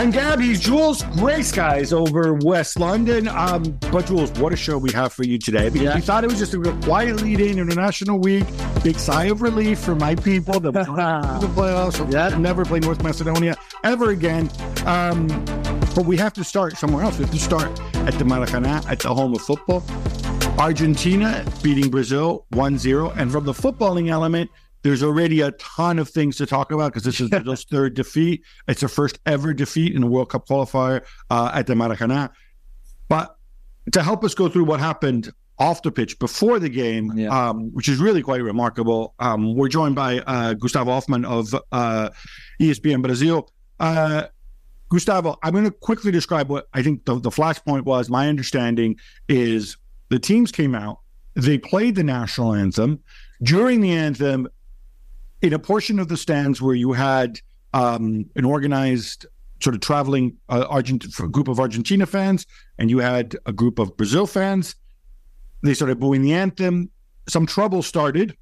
I'm Gabby Jules, gray skies over West London. Um, but Jules, what a show we have for you today. Because yeah. we thought it was just a quiet lead in International Week. Big sigh of relief for my people that the playoffs. Yeah. Never play North Macedonia ever again. Um, but we have to start somewhere else. We have to start at the Maracanã, at the home of football. Argentina beating Brazil 1 0. And from the footballing element, there's already a ton of things to talk about because this is Brazil's third defeat. It's their first ever defeat in a World Cup qualifier uh, at the Maracanã. But to help us go through what happened off the pitch before the game, yeah. um, which is really quite remarkable, um, we're joined by uh, Gustavo Hofman of uh, ESPN Brasil. Uh, Gustavo, I'm going to quickly describe what I think the, the flashpoint was. My understanding is the teams came out, they played the national anthem. During the anthem, in a portion of the stands where you had um, an organized sort of traveling uh, Argent- group of Argentina fans and you had a group of Brazil fans, they started booing the anthem. Some trouble started.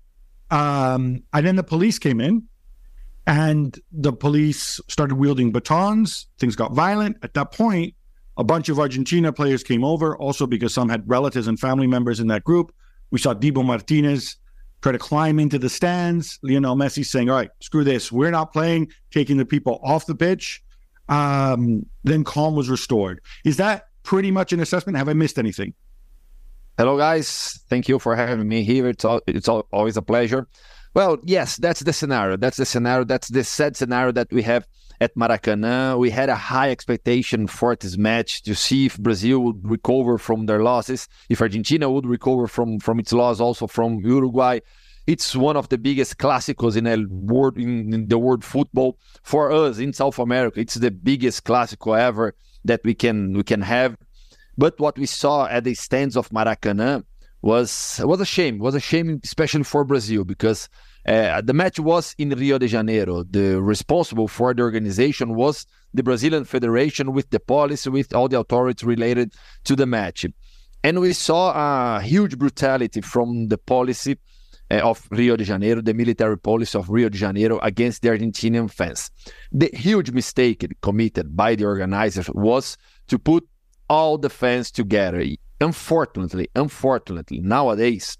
Um, and then the police came in and the police started wielding batons. Things got violent. At that point, a bunch of Argentina players came over, also because some had relatives and family members in that group. We saw Dibu Martinez try to climb into the stands. Lionel Messi saying, "All right, screw this. We're not playing." Taking the people off the pitch. Um, then calm was restored. Is that pretty much an assessment? Have I missed anything? Hello, guys. Thank you for having me here. It's all, it's all, always a pleasure. Well, yes, that's the scenario. That's the scenario. That's the sad scenario that we have at Maracanã. We had a high expectation for this match to see if Brazil would recover from their losses, if Argentina would recover from from its loss, also from Uruguay. It's one of the biggest clásicos in the world in, the world football for us in South America. It's the biggest clásico ever that we can we can have. But what we saw at the stands of Maracanã was was a shame. Was a shame, especially for Brazil, because uh, the match was in Rio de Janeiro. The responsible for the organization was the Brazilian Federation with the police, with all the authorities related to the match. And we saw a huge brutality from the policy uh, of Rio de Janeiro, the military policy of Rio de Janeiro against the Argentinian fans. The huge mistake committed by the organizers was to put all the fans together. Unfortunately, unfortunately, nowadays,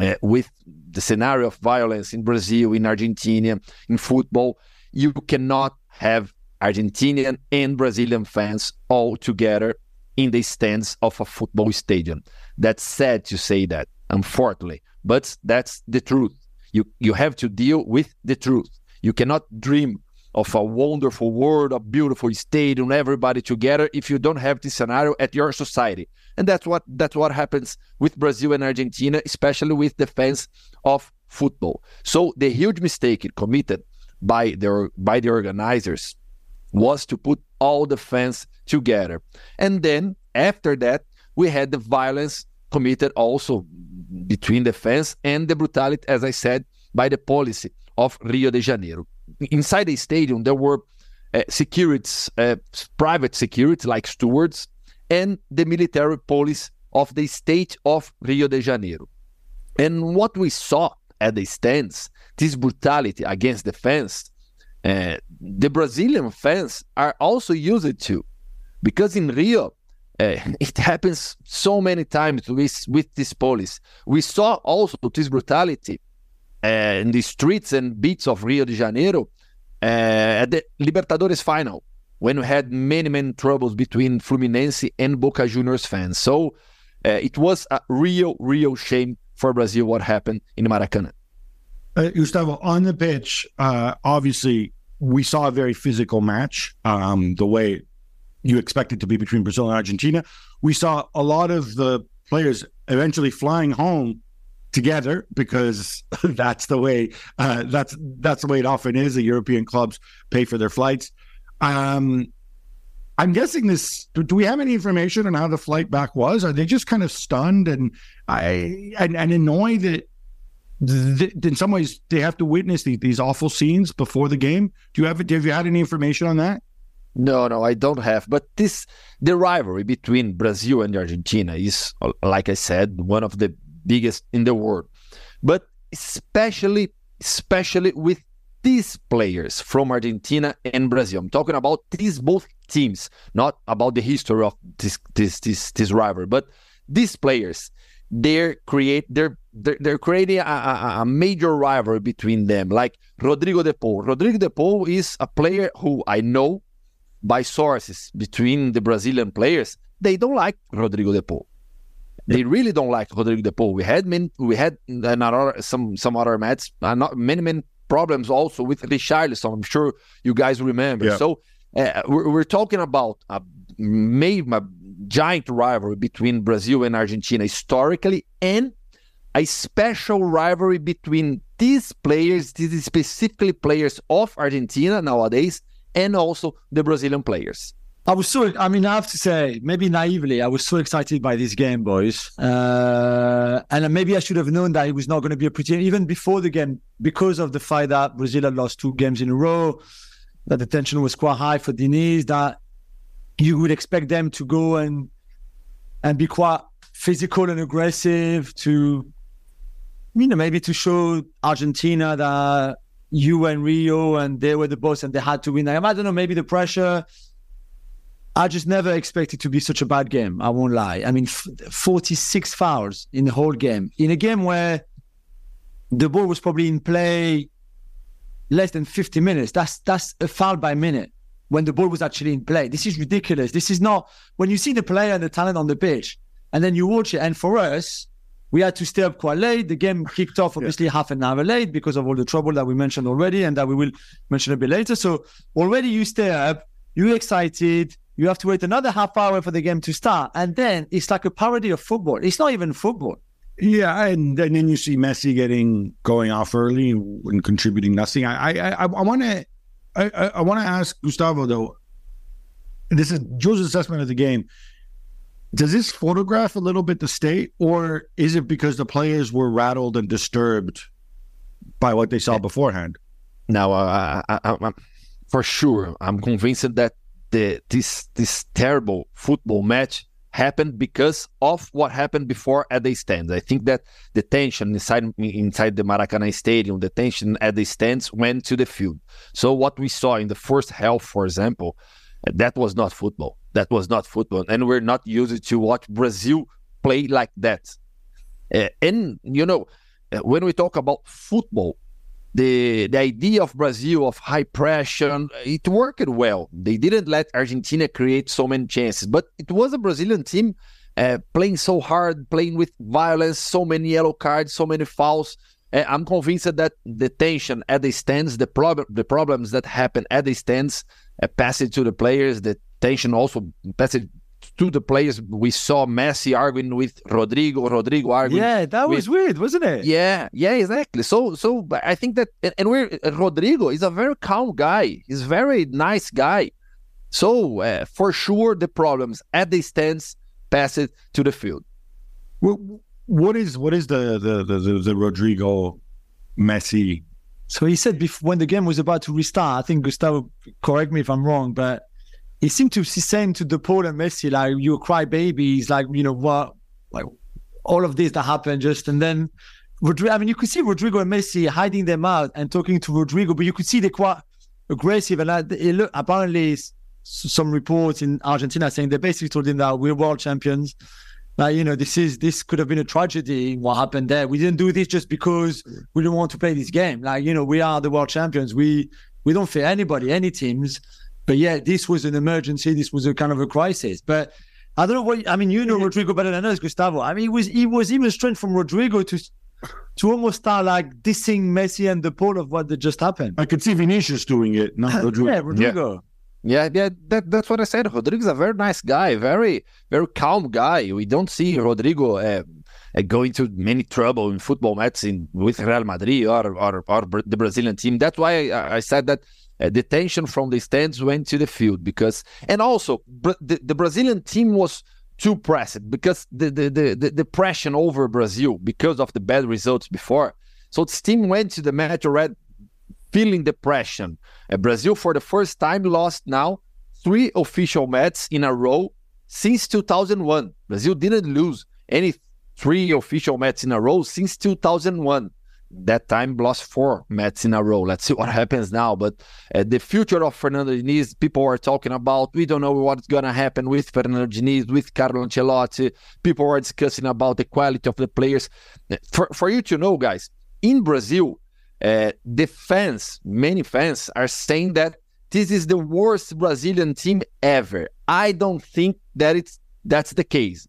uh, with the scenario of violence in Brazil, in Argentina, in football, you cannot have Argentinian and Brazilian fans all together in the stands of a football stadium. That's sad to say that, unfortunately, but that's the truth. You you have to deal with the truth. You cannot dream of a wonderful world, a beautiful stadium, everybody together if you don't have this scenario at your society. And that's what that's what happens with Brazil and Argentina, especially with the fans of football. So the huge mistake committed by the by the organizers was to put all the fans together. And then after that, we had the violence committed also between the fans and the brutality, as I said, by the policy of Rio de Janeiro inside the stadium there were uh, securities, uh, private security like stewards, and the military police of the state of Rio de Janeiro. And what we saw at the stands, this brutality against the fans, uh, the Brazilian fans are also used to, because in Rio, uh, it happens so many times with, with this police. We saw also this brutality uh, in the streets and beats of Rio de Janeiro at the Libertadores final when we had many, many troubles between Fluminense and Boca Juniors fans. So uh, it was a real, real shame for Brazil what happened in Maracanã. Uh, Gustavo, on the pitch, uh, obviously, we saw a very physical match, um, the way you expect it to be between Brazil and Argentina. We saw a lot of the players eventually flying home together because that's the way uh, that's that's the way it often is. The European clubs pay for their flights. Um, I'm guessing this. Do, do, we have any information on how the flight back was? Are they just kind of stunned and I and, and annoyed that th- in some ways they have to witness the, these awful scenes before the game? Do you have have you had any information on that? No, no, I don't have. But this the rivalry between Brazil and Argentina is, like I said, one of the biggest in the world. But especially, especially with these players from Argentina and Brazil. I'm talking about these both teams, not about the history of this this this this rivalry, but these players. They're create they're they're, they're creating a, a, a, major rivalry between them, like Rodrigo de Paul. Rodrigo de Paul is a player who I know by sources between the Brazilian players. They don't like Rodrigo de Paul. They really don't like Rodrigo de Paul. We had many, we had another some some other matches, uh, not many many problems also with Richarlison. I'm sure you guys remember. Yeah. So uh, we're, we're, talking about a, maybe a giant rivalry between Brazil and Argentina historically, and a special rivalry between these players, these specifically players of Argentina nowadays, and also the Brazilian players. I was so, I mean, I have to say, maybe naively, I was so excited by this game, boys. Uh, and maybe I should have known that it was not going to be a pretty, even before the game, because of the fact that Brazil had lost two games in a row, that the tension was quite high for Diniz, that you would expect them to go and and be quite physical and aggressive to, you know, maybe to show Argentina that you and Rio and they were the boss and they had to win. I don't know, maybe the pressure I just never expected to be such a bad game. I won't lie. I mean, f- 46 fouls in the whole game. In a game where the ball was probably in play less than 50 minutes. That's that's a foul by minute when the ball was actually in play. This is ridiculous. This is not when you see the player and the talent on the pitch, and then you watch it. And for us, we had to stay up quite late. The game kicked off obviously yeah. half an hour late because of all the trouble that we mentioned already, and that we will mention a bit later. So already you stay up, you're excited you have to wait another half hour for the game to start. And then it's like a parody of football. It's not even football. Yeah, and, and then you see Messi getting going off early and contributing nothing. I I I, I want to I, I want to ask Gustavo though. This is Joe's assessment of the game. Does this photograph a little bit the state, or is it because the players were rattled and disturbed by what they saw beforehand? Now, uh, I, I, for sure, I'm convinced that the this this terrible football match happened because of what happened before at the stands. I think that the tension inside inside the Maracanã Stadium, the tension at the stands went to the field. So what we saw in the first half, for example, that was not football. That was not football, and we're not used to watch Brazil play like that. Uh, and you know, uh, when we talk about football, the the idea of Brazil of high pressure it worked well. They didn't let Argentina create so many chances, but it was a Brazilian team uh, playing so hard, playing with violence, so many yellow cards, so many fouls. Uh, I'm convinced that the tension at the stands, the problem, the problems that happen at the stands, uh, pass it to the players. The tension also pass it to the players. We saw Messi arguing with Rodrigo, Rodrigo arguing. Yeah, that was with, weird, wasn't it? Yeah, yeah, exactly. So, so I think that, and we're Rodrigo is a very calm guy. He's a very nice guy. So uh, for sure, the problems at the stands pass it to the field. Well, what is what is the the the, the, the Rodrigo Messi? So he said before, when the game was about to restart, I think Gustavo, correct me if I'm wrong, but he seemed to saying to De Paul and Messi, like, you cry babies, like, you know, what, like, all of this that happened just, and then I mean, you could see Rodrigo and Messi hiding them out and talking to Rodrigo, but you could see they're quite aggressive. And look, apparently, some reports in Argentina saying they basically told him that we're world champions. Like, you know, this is this could have been a tragedy. What happened there? We didn't do this just because we didn't want to play this game. Like, you know, we are the world champions. We we don't fear anybody, any teams. But yeah, this was an emergency. This was a kind of a crisis. But I don't know what I mean. You know Rodrygo better than us, Gustavo. I mean, it was it was even strange from Rodrygo to to almost start like dissing Messi and De Paul of what just happened. I could see Vinicius doing it, not Rodrygo. yeah, Rodrygo. Yeah. yeah, yeah, that, that's what I said. Rodrygo's a very nice guy, very, very calm guy. We don't see Rodrygo uh, uh, going to many trouble in football matches in, with Real Madrid or, or, or the Brazilian team. That's why I, I said that uh, the tension from the stands went to the field because, and also the, the Brazilian team was too pressed because the, the, the, the, pressure over Brazil because of the bad results before. So the team went to the match already feeling depression. Uh, Brazil, for the first time, lost now three official matches in a row since 2001. Brazil didn't lose any three official matches in a row since 2001 that time lost four matches in a row. Let's see what happens now. But uh, the future of Fernando Diniz, people are talking about. We don't know what's gonna happen with Fernando Diniz, with Carlo Ancelotti. People are discussing about the quality of the players. For for you to know, guys, in Brazil, uh, the fans, many fans, are saying that this is the worst Brazilian team ever. I don't think that it's that's the case.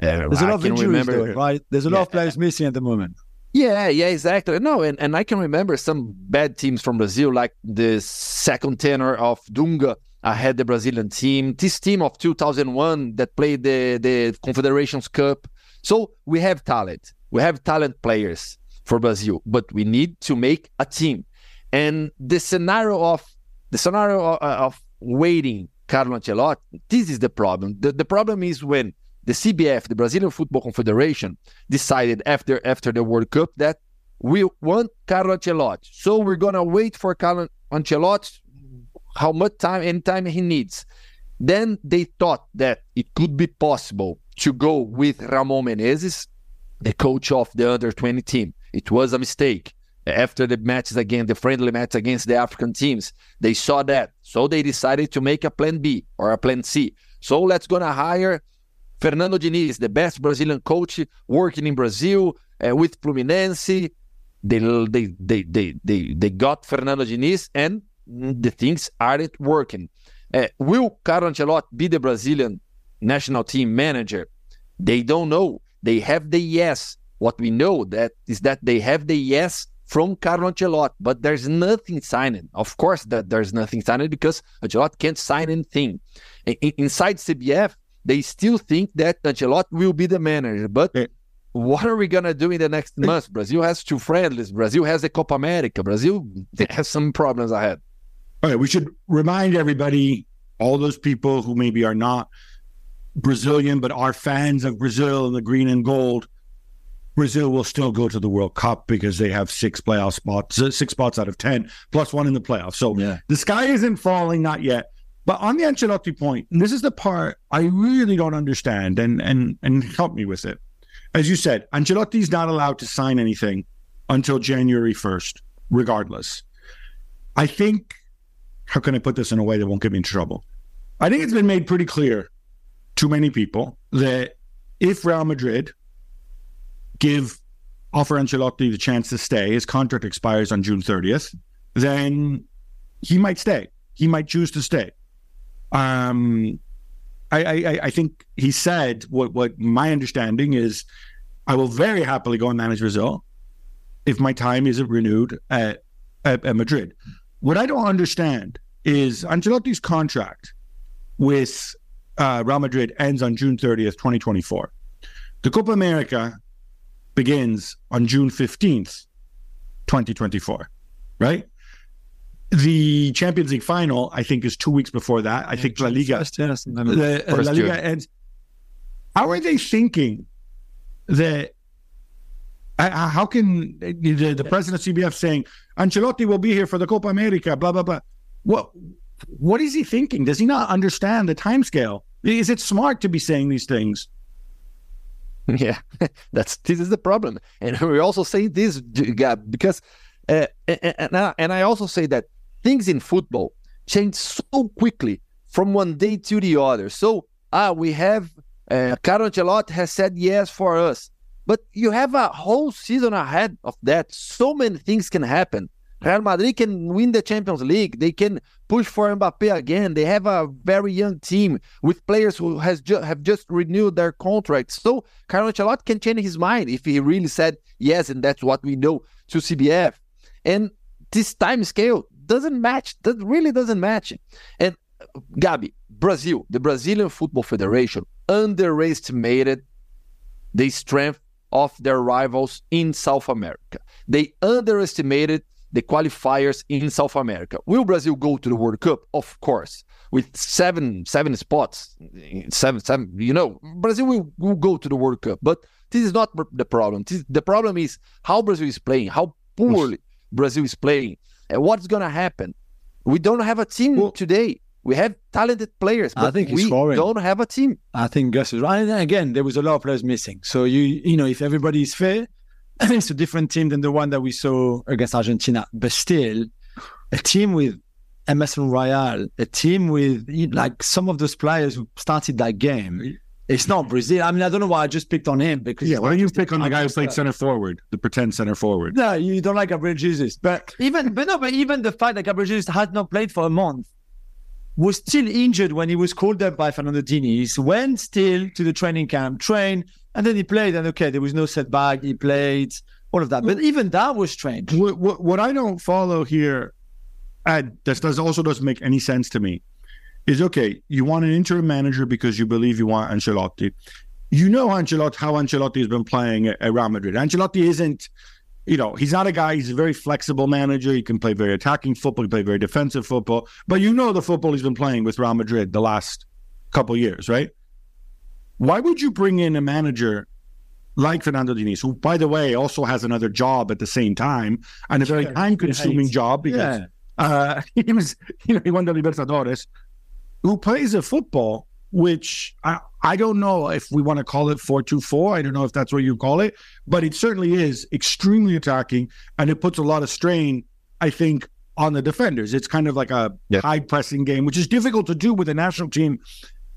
Uh, There's a lot of injuries, remember, though, right? There's a lot of players missing at the moment. Yeah, yeah, exactly. No, and, and I can remember some bad teams from Brazil, like the second tenor of Dunga ahead the Brazilian team. This team of 2001 that played the, the Confederations Cup. So we have talent. We have talent players for Brazil, but we need to make a team. And the scenario of the scenario of, of waiting Carlo Ancelotti, this is the problem. The, the problem is when the CBF, the Brazilian Football Confederation, decided after after the World Cup that we want Carlo Ancelotti. So we're gonna wait for Carlo Ancelotti how much time and time he needs. Then they thought that it could be possible to go with Ramon Menezes, the coach of the under 20 team. It was a mistake. After the matches again, the friendly match against the African teams, they saw that. So they decided to make a plan B or a plan C. So let's gonna hire Fernando Diniz, the best Brazilian coach working in Brazil uh, with Fluminense. They, they, they, they, they, they got Fernando Diniz and the things aren't working. Uh, will Carlo Ancelotti be the Brazilian national team manager? They don't know. They have the yes. What we know that is that they have the yes from Carlo Ancelotti, but there's nothing signed. Of course, that there's nothing signed because Ancelotti can't sign anything. Inside CBF, they still think that Ancelotti will be the manager. But yeah. what are we gonna do in the next months? Brazil has two friendlies. Brazil has the Copa America. Brazil has some problems ahead. All right, we should remind everybody, all those people who maybe are not Brazilian but are fans of Brazil and the green and gold. Brazil will still go to the World Cup because they have six playoff spots, six spots out of ten, plus one in the playoffs. So yeah. the sky isn't falling, not yet. But on the Ancelotti point, and this is the part I really don't understand, and and and help me with it. As you said, Ancelotti's not allowed to sign anything until January first, regardless. I think. How can I put this in a way that won't get me in trouble? I think it's been made pretty clear to many people that if Real Madrid give offer Ancelotti the chance to stay, his contract expires on June 30th, then he might stay. He might choose to stay. Um, I, I, I think he said what what my understanding is. I will very happily go and manage Brazil if my time isn't renewed at, at, at Madrid. What I don't understand is Ancelotti's contract with uh, Real Madrid ends on June 30th, 2024. The Copa America begins on June 15th, 2024, right? The Champions League final, I think, is two weeks before that. I yeah, think La Liga, yes, the, uh, La Liga ends. How are they thinking that? Uh, how can the, the president of CBF saying Ancelotti will be here for the Copa America? Blah blah blah. What what is he thinking? Does he not understand the time scale? Is it smart to be saying these things? Yeah, that's this is the problem, and we also say this, Gab, because uh, and, and I also say that things in football change so quickly from one day to the other. So, ah, we have uh, Carlo Ancelotti has said yes for us, but you have a whole season ahead of that. So many things can happen. Real Madrid can win the Champions League. They can push for Mbappe again. They have a very young team with players who has ju- have just renewed their contracts. So Carlo Ancelotti can change his mind if he really said yes, and that's what we know to CBF. And this time scale doesn't match. That really doesn't match. And Gabi, Brazil, the Brazilian Football Federation underestimated the strength of their rivals in South America. They underestimated the qualifiers in South America. Will Brazil go to the World Cup? Of course. With seven seven spots, seven seven, you know, Brazil will, will go to the World Cup. But this is not the problem. This, the problem is how Brazil is playing, how poorly Brazil is playing. What's going to happen? We don't have a team well, today. We have talented players, but I think we don't have a team. I think Gus is right. And again, there was a lot of players missing. So you you know, if everybody is fair, it's a different team than the one that we saw against Argentina, but still, a team with Emerson Royal, a team with like some of those players who started that game. It's not Brazil. I mean, I don't know why I just picked on him because yeah. Why don't you pick on the guy who played center forward, the pretend center forward? No, you don't like Gabriel Jesus, but even but no, but even the fact that Gabriel Jesus had not played for a month was still injured when he was called up by Fernando Diniz, went still to the training camp, trained, and then he played. And okay, there was no setback. He played all of that, but even that was strange. What, what, what I don't follow here, and this does also doesn't make any sense to me is okay, you want an interim manager because you believe you want Ancelotti. You know Ancelotti, how Ancelotti has been playing at, Real Madrid. Ancelotti isn't, you know, he's not a guy, he's a very flexible manager. He can play very attacking football, he can play very defensive football. But you know the football he's been playing with Real Madrid the last couple years, right? Why would you bring in a manager like Fernando Diniz, who, by the way, also has another job at the same time and a very time consuming job because yeah. uh, he was, you know, he won the Libertadores who plays a football, which I, I don't know if we want to call it 4-2-4. I don't know if that's what you call it, but it certainly is extremely attacking and it puts a lot of strain, I think, on the defenders. It's kind of like a yeah. high pressing game, which is difficult to do with a national team.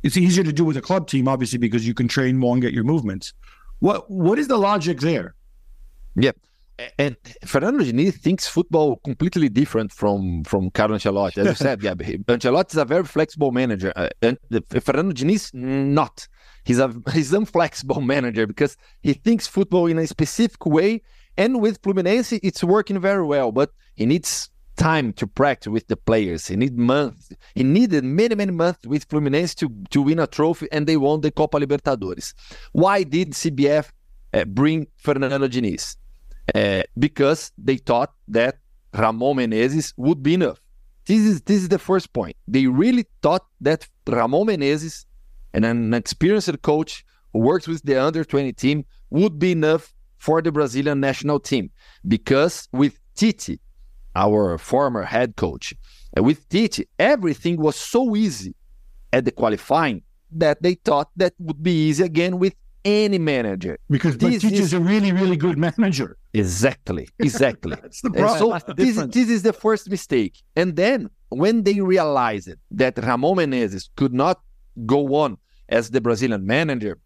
It's easier to do with a club team, obviously, because you can train more and get your movements. What what is the logic there? Yeah and Fernando Diniz thinks football completely different from from Carlo Ancelotti. As you said, yeah, Ancelotti is a very flexible manager, uh, and Fernando Diniz not. He's a he's inflexible manager because he thinks football in a specific way. And with Fluminense, it's working very well, but he needs time to practice with the players. He need months. He needed many many months with Fluminense to to win a trophy, and they won the Copa Libertadores. Why did CBF uh, bring Fernando Diniz? Uh, because they thought that Ramon Menezes would be enough. This is this is the first point. They really thought that Ramon Menezes, and an experienced coach who works with the under 20 team, would be enough for the Brazilian national team. Because with Tite, our former head coach, with Tite, everything was so easy at the qualifying that they thought that would be easy again with any manager. Because this is a really, really good manager. Exactly, exactly. That's the problem. so this, this is the first mistake. And then when they realized that Ramon Menezes could not go on as the Brazilian manager,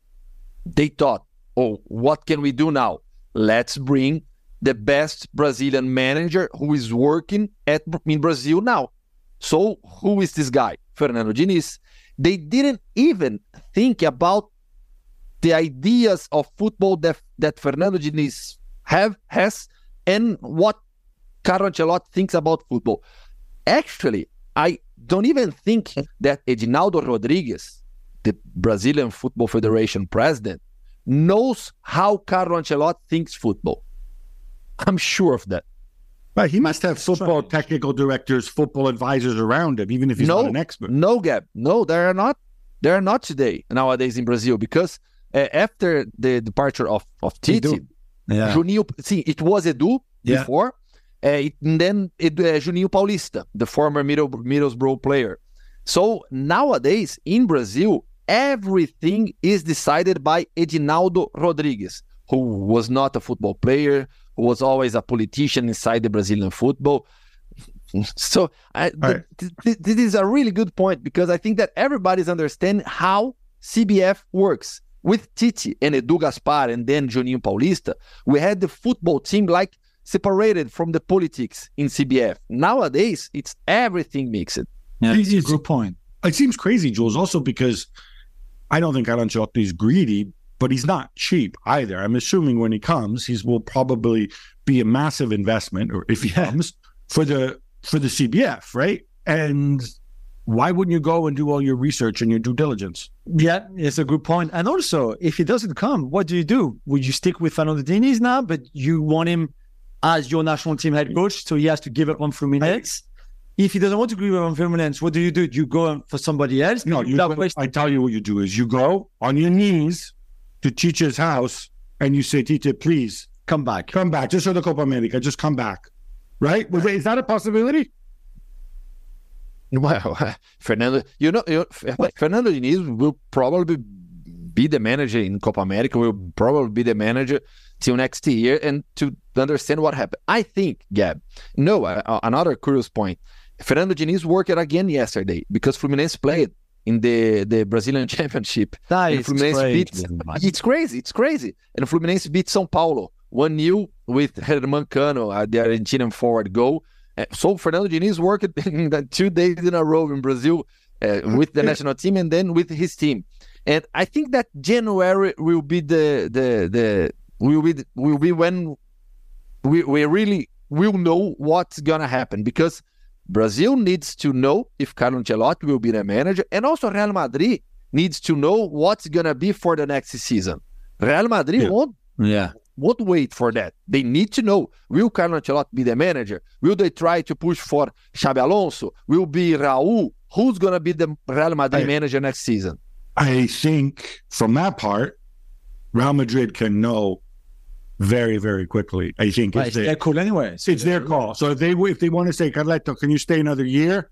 they thought, oh, what can we do now? Let's bring the best Brazilian manager who is working at in Brazil now. So who is this guy? Fernando Diniz. They didn't even think about the ideas of football that, that Fernando Diniz have has and what Carlo Ancelotti thinks about football. Actually, I don't even think that Edinaldo Rodrigues, the Brazilian Football Federation president, knows how Carlo Ancelotti thinks football. I'm sure of that. But he must have football technical directors, football advisors around him, even if he's no, not an expert. No, Gab. No, there are not. There are not today nowadays in Brazil because uh, after the departure of of Tite, yeah. Juninho, sim, it was Edu yeah. before, uh, it, and then it, uh, Juninho Paulista, the former Middle, Middlesbrough player. So nowadays in Brazil, everything is decided by Edinaldo Rodrigues, who was not a football player, who was always a politician inside the Brazilian football. So I, right. th- th- this is a really good point because I think that everybody's understanding how CBF works with Tite and Edu Gaspar and then Juninho Paulista, we had the football team like separated from the politics in CBF. Nowadays, it's everything mixed. Yeah, it's a good point. It seems crazy, Jules, also because I don't think Alan Ancelotti is greedy, but he's not cheap either. I'm assuming when he comes, he will probably be a massive investment, or if he yeah. comes for the for the CBF, right? And why wouldn't you go and do all your research and your due diligence? Yeah, it's a good point. And also, if he doesn't come, what do you do? Would you stick with Fernando Diniz now, but you want him as your national team head coach, so he has to give up on Fluminense? If he doesn't want to give up on Fluminense, what do you do? Do you go for somebody else? No, you go, I tell you what you do is you go on your knees to teacher's house and you say, Tite, please come back. Come back. Just for the Copa America. Just come back. Right? Is that a possibility? Well, Fernando, you know, you Fernando Diniz will probably be the manager in Copa America. Will probably be the manager till next year and to understand what happened. I think, Gab, no, uh, another curious point. Fernando Diniz worked again yesterday because Fluminense played in the, the Brazilian Championship. That is crazy. Beat, it's crazy. It's crazy. And Fluminense beat São Paulo 1 0 with Germán Cano, uh, the Argentinian forward goal. So Fernando Diniz worked two days in a row in Brazil uh, with the national team and then with his team. And I think that January will be the the the will be will be when we we really will know what's gonna happen because Brazil needs to know if Carlo Ancelotti will be the manager, and also Real Madrid needs to know what's gonna be for the next season. Real Madrid yeah. won't yeah won't wait for that. They need to know will Carlo Ancelotti be the manager? Will they try to push for Xabi Alonso? Will be Raul? Who's gonna be the Real Madrid I, manager next season? I think from that part, Real Madrid can know very, very quickly. I think right, it's, their call anyway. It's, it's their call. So if they if they want to say Carletto, can you stay another year?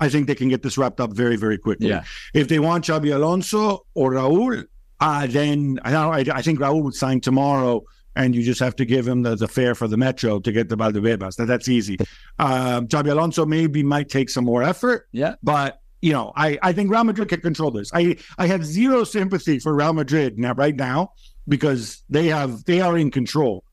I think they can get this wrapped up very, very quickly. Yeah. If they want Xabi Alonso or Raul, uh, then I, I, I think Raul would sign tomorrow, and you just have to give him the, the fare for the metro to get the Valdebebas. That, that's easy. Um, Xabi Alonso maybe might take some more effort. Yeah. But you know, I, I think Real Madrid can control this. I, I have zero sympathy for Real Madrid now right now because they have they are in control.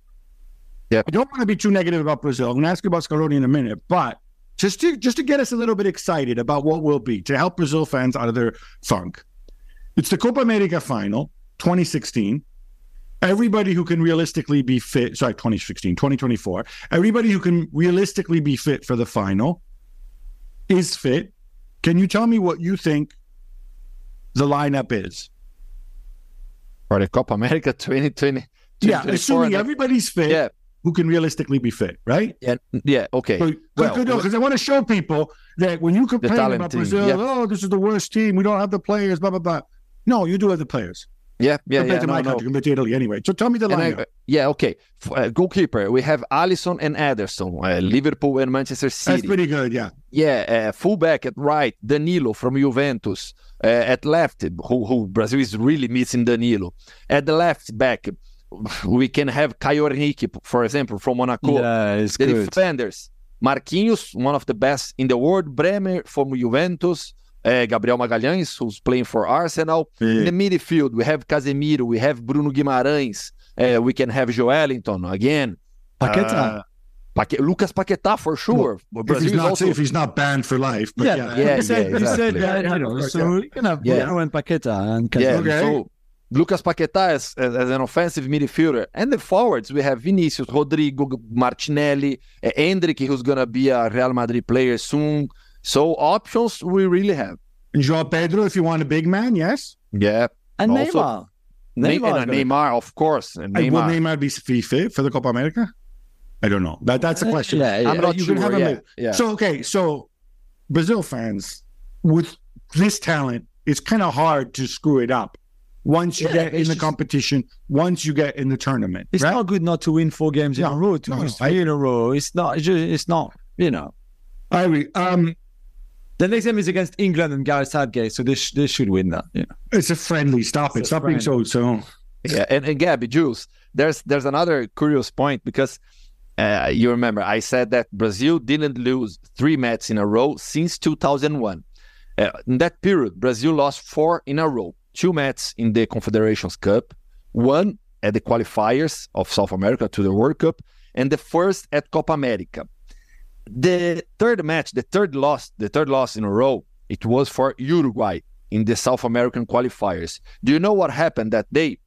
Yeah. I don't want to be too negative about Brazil. I'm going to ask you about Scaloni in a minute, but just to just to get us a little bit excited about what will be to help Brazil fans out of their funk. It's the Copa America final 2016. Everybody who can realistically be fit, sorry, 2016, 2024. Everybody who can realistically be fit for the final is fit. Can you tell me what you think the lineup is? for the Copa America 2020. Yeah, assuming everybody's fit. Yeah. Who can realistically be fit, right? Yeah, yeah, okay. So, well, because I want to show people that when you complain about Brazil, yeah. oh, this is the worst team, we don't have the players, blah blah blah. No, you do have the players. Yeah, yeah, compared yeah. to no, my no. country, compared to Italy, anyway. So tell me the lineup. I, yeah, okay. Uh, goalkeeper, we have Alisson and Ederson, uh, Liverpool and Manchester City. That's pretty good, yeah. Yeah, uh, fullback at right, Danilo from Juventus. Uh, at left, who, who Brazil is really missing Danilo. At the left back, we can have Caio Henrique, for example, from Monaco. Yeah, it's the good. defenders, Marquinhos, one of the best in the world. Bremer from Juventus uh, Gabriel Magalhães, who's playing for Arsenal. In the midfield, we have Casemiro, we have Bruno Guimarães, uh, we can have Joelinton again. Paquetá. Uh, Paque- Lucas Paquetá for sure. Well, if, he's not, also... if he's not banned for life. But yeah, yeah, yeah, he said, yeah, exactly. said you know, so you can have yeah. Bruno and Paquetá and yeah, Okay. so Lucas Paquetá as, as, as an offensive midfielder. And the forwards, we have Vinicius, Rodrigo, Martinelli, uh, Endrick, who's going to be a Real Madrid player soon. So options we really have. And Joao Pedro, if you want a big man, yes. Yeah. and Also- Neymar. Ne- Neymar's and gonna- Neymar, of course. And And Will Neymar. Neymar be fit for the Copa America? I don't know. That that's a question. Yeah, yeah. I'm not you sure. can have yeah, mix. yeah. So okay, so Brazil fans with this talent, it's kind of hard to screw it up. Once you Yeah, get in the just- competition, once you get in the tournament, It's right? not good not to win four games in No, a row, two no, no, three in a row. It's not. It's, just, it's not. You know. I agree. Um, The next game is against England and Gareth Southgate, so they, sh- they should win that. You know. it's a friendly. Stop it. It's a Stop being so so. Yeah, and, and Gabby, Jules, there's there's another curious point because uh, you remember I said that Brazil didn't lose three matches in a row since 2001. Uh, in that period, Brazil lost four in a row: two matches in the Confederations Cup, one at the qualifiers of South America to the World Cup, and the first at Copa America. The third match, the third loss, the third loss in a row, it was for Uruguay in the South American qualifiers. Do you know what happened that day?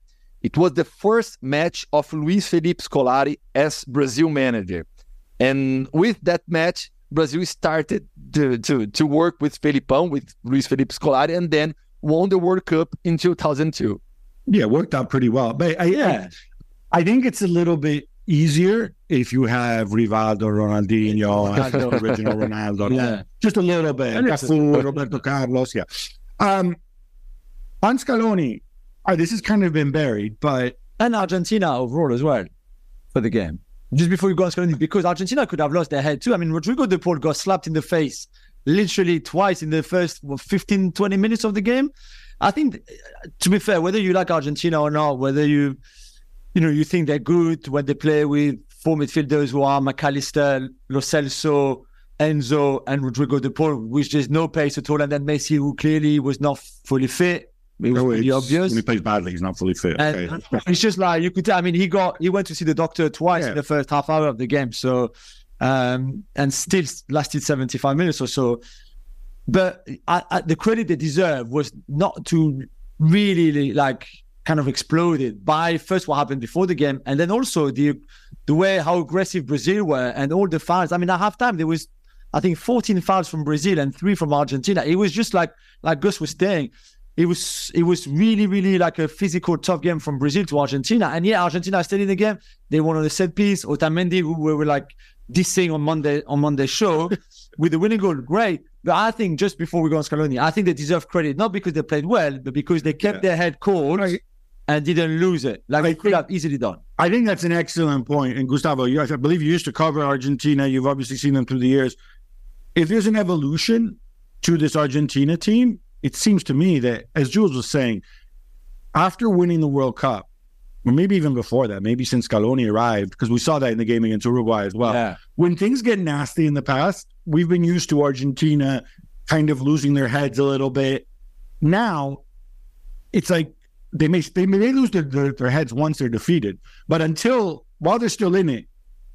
It was the first match of Luis Felipe Scolari as Brazil manager. And with that match, Brazil started to, to, to work with Felipão, with Luis Felipe Scolari, and then won the World Cup in 2002. Yeah, it worked out pretty well. But I, Yeah. I, I think it's a little bit easier if you have Rivaldo, Ronaldinho, Ronaldo. original Ronaldo. Yeah. Just a little bit. Cafu, Roberto Carlos. Yeah. Um, on Scaloni, uh, this has kind of been buried, but And Argentina overall as well for the game. Just before you go on Scaloni, because Argentina could have lost their head too. I mean, Rodrigo De Paul got slapped in the face literally twice in the first what, 15, 20 minutes of the game. I think, to be fair, whether you like Argentina or not, whether you you know, you think they're good when they play with four midfielders who are Mac Allister, Lo Celso, Enzo, and Rodrigo De Paul, which there's no pace at all. And then Messi, who clearly was not fully fit. It was No, pretty obvious. When he plays badly, he's not fully fit. Okay. it's just like you could tell. I mean, he got he went to see the doctor twice Yeah. in the first half hour of the game. So, um, and still lasted seventy five minutes or so. But I, I, the credit they deserve was not to really like kind of exploded by first what happened before the game, and then also the the way how aggressive Brazil were and all the fouls. I mean, at halftime there was. I think 14 fouls from Brazil and three from Argentina. It was just like like Gus was saying, it was it was really really like a physical tough game from Brazil to Argentina, and yeah, Argentina stayed in the game. They won on the set piece. Otamendi, who we were like dissing on Monday on Monday show with the winning goal, great. But I think just before we go on Scaloni, I think they deserve credit not because they played well, but because they kept their head cool Right. And didn't lose it like I they could have easily done. I think that's an excellent point. And Gustavo, you, I believe you used to cover Argentina. You've obviously seen them through the years. If there's an evolution to this Argentina team, it seems to me that, as Jules was saying, after winning the World Cup, or maybe even before that, maybe since Scaloni arrived, because we saw that in the game against Uruguay as well. yeah, When things get nasty in the past, we've been used to Argentina kind of losing their heads a little bit. Now, it's like they may they may lose their, their, their heads once they're defeated, but until while they're still in it,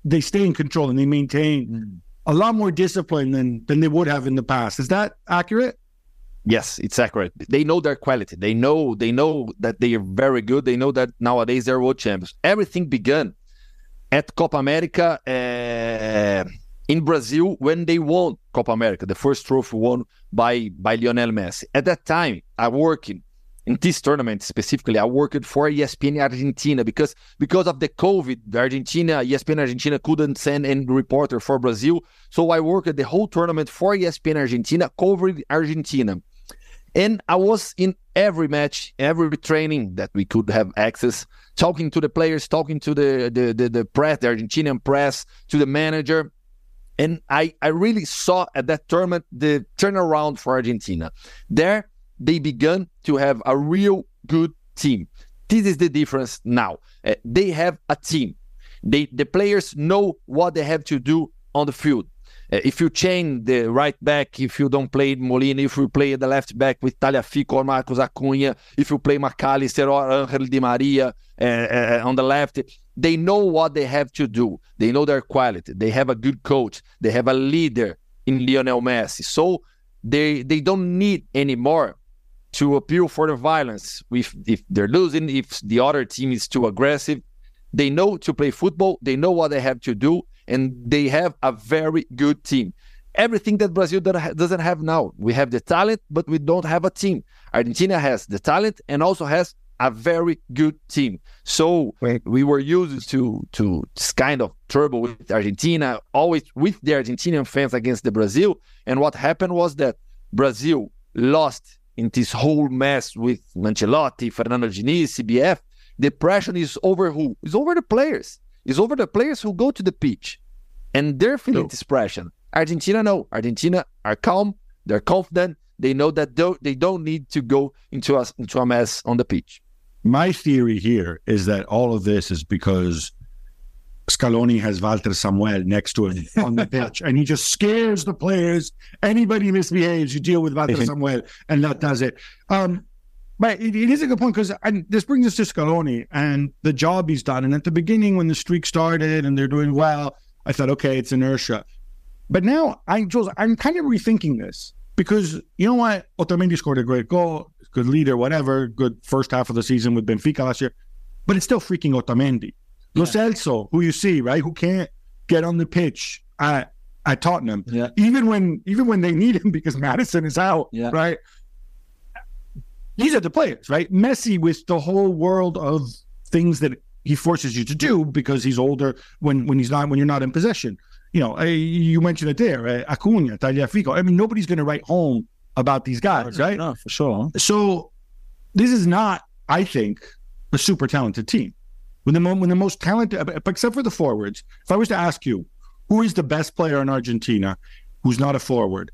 they stay in control and they maintain a lot more discipline than than they would have in the past. Is that accurate? Yes, it's accurate. They know their quality. They know they know that they are very good. They know that nowadays they're world champions. Everything began at Copa America uh, in Brazil when they won Copa America, the first trophy won by by Lionel Messi. At that time, I worked in, this tournament specifically. I worked for ESPN Argentina because because of the COVID, Argentina ESPN Argentina couldn't send any reporter for Brazil, so I worked the whole tournament for ESPN Argentina, covering Argentina. And I was in every match, every training that we could have access, talking to the players, talking to the the the, the press, the Argentinian press, to the manager. And I, I really saw at that tournament the turnaround for Argentina. There they began to have a real good team. This is the difference now. Uh, they have a team. They the players know what they have to do on the field. Uh, if you change the right back, if you don't play Molina, if you play the left back with Tagliafico or Marcos Acuña, if you play Mac Allister or Angel Di Maria uh, uh, on the left, they know what they have to do. They know their quality. They have a good coach. They have a leader in Lionel Messi. So they they don't need anymore to appeal for the violence. If if they're losing, if the other team is too aggressive, they know to play football. They know what they have to do, and they have a very good team. Everything that Brazil doesn't have now. We have the talent, but we don't have a team. Argentina has the talent and also has a very good team. So we were used to to this kind of trouble with Argentina, always with the Argentinian fans against the Brazil. And what happened was that Brazil lost in this whole mess with Ancelotti, Fernando Diniz, CBF. The pressure is over who? It's over the players. It's over the players who go to the pitch, and they're feeling No. this pressure. Argentina, no. Argentina are calm. They're confident. They know that they don't need to go into a into a mess on the pitch. My theory here is that all of this is because Scaloni has Walter Samuel next to him on the pitch, and he just scares the players. Anybody misbehaves, you deal with Walter Samuel, and that does it. Um, but it, it is a good point because this brings us to Scaloni and the job he's done. And at the beginning, when the streak started and they're doing well, I thought, okay, it's inertia. But now, I Jules, I'm kind of rethinking this because you know what? Otamendi scored a great goal, good leader, whatever, good first half of the season with Benfica last year, but it's still freaking Otamendi. Lo Celso, who you see, right, who can't get on the pitch at at Tottenham, Yeah. even when even when they need him because Maddison is out, Yeah. right? These are the players, right? Messi with the whole world of things that he forces you to do because he's older when when he's not when you're not in possession. You know, uh, you mentioned it there, uh, Acuna, Tagliafico. I mean, nobody's going to write home about these guys, right? No, for sure. So this is not, I think, a super talented team. When the when the most talented, except for the forwards, if I was to ask you, who is the best player in Argentina who's not a forward,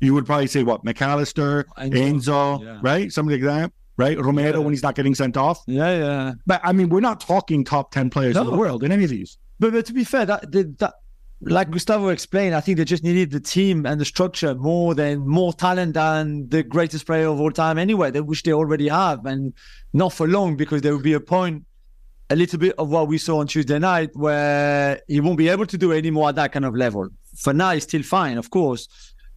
you would probably say what Mac Allister, Enzo, Enzo, yeah. right? Something like that. right? Romero when he's not getting sent off. Yeah, yeah. But I mean, we're not talking top ten players in the world in any of these. But, but to be fair, that, that, that like Gustavo explained, I think they just needed the team and the structure more than more talent than the greatest player of all time anyway, which they already have, and not for long because there will be a point, a little bit of what we saw on Tuesday night where he won't be able to do any more at that kind of level. For now, he's still fine, of course.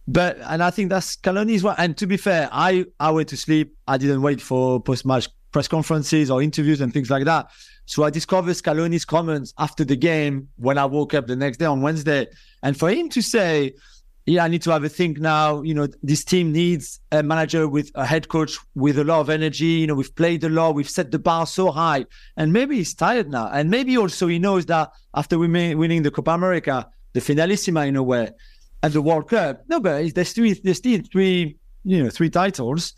But and I think that's Scaloni's one. And to be fair, I I went to sleep. I didn't wait for post match press conferences or interviews and things like that. So I discovered Scaloni's comments after the game when I woke up the next day on Wednesday. And for him to say, yeah, I need to have a think now. You know, this team needs a manager with a head coach with a lot of energy. You know, we've played a lot, we've set the bar so high, and maybe he's tired now. And maybe also he knows that after we may, winning the Copa America, the finalissima in a way, and the World Cup, no, but there's three, there's still three, you know, three titles.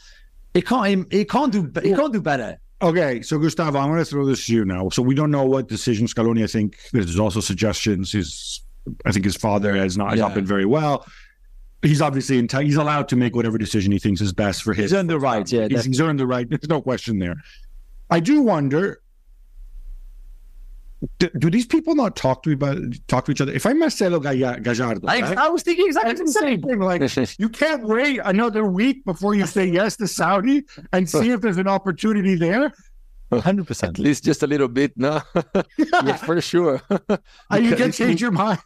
He can't, he can't do, he can't do better. Okay, so Gustavo, I'm going to throw this to you now. So we don't know what decision Scaloni. I think there's also suggestions. His, I think his father has not has not been very well. He's obviously enti- he's allowed to make whatever decision he thinks is best for his. He's earned the right, yeah, he's, he's earned the right. There's no question there. I do wonder. Do, do these people not talk to about talk to each other? If I'm Marcelo Gallardo, I, right? I was thinking exactly the same thing. Like you can't wait another week before you say yes to Saudi and see if there's an opportunity there. Hundred At least just a little bit, no? yeah, for sure. And you can change your mind.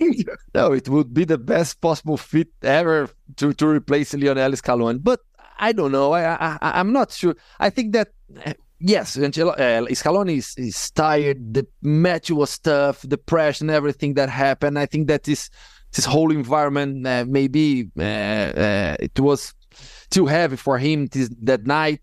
No, it would be the best possible fit ever to, to replace Lionel Scaloni. But I don't know. I, I I'm not sure. I think that uh, yes, Angelo, uh, Scaloni is, is tired. The match was tough. The pressure and everything that happened. I think that this this whole environment uh, maybe uh, uh, it was too heavy for him this, that night.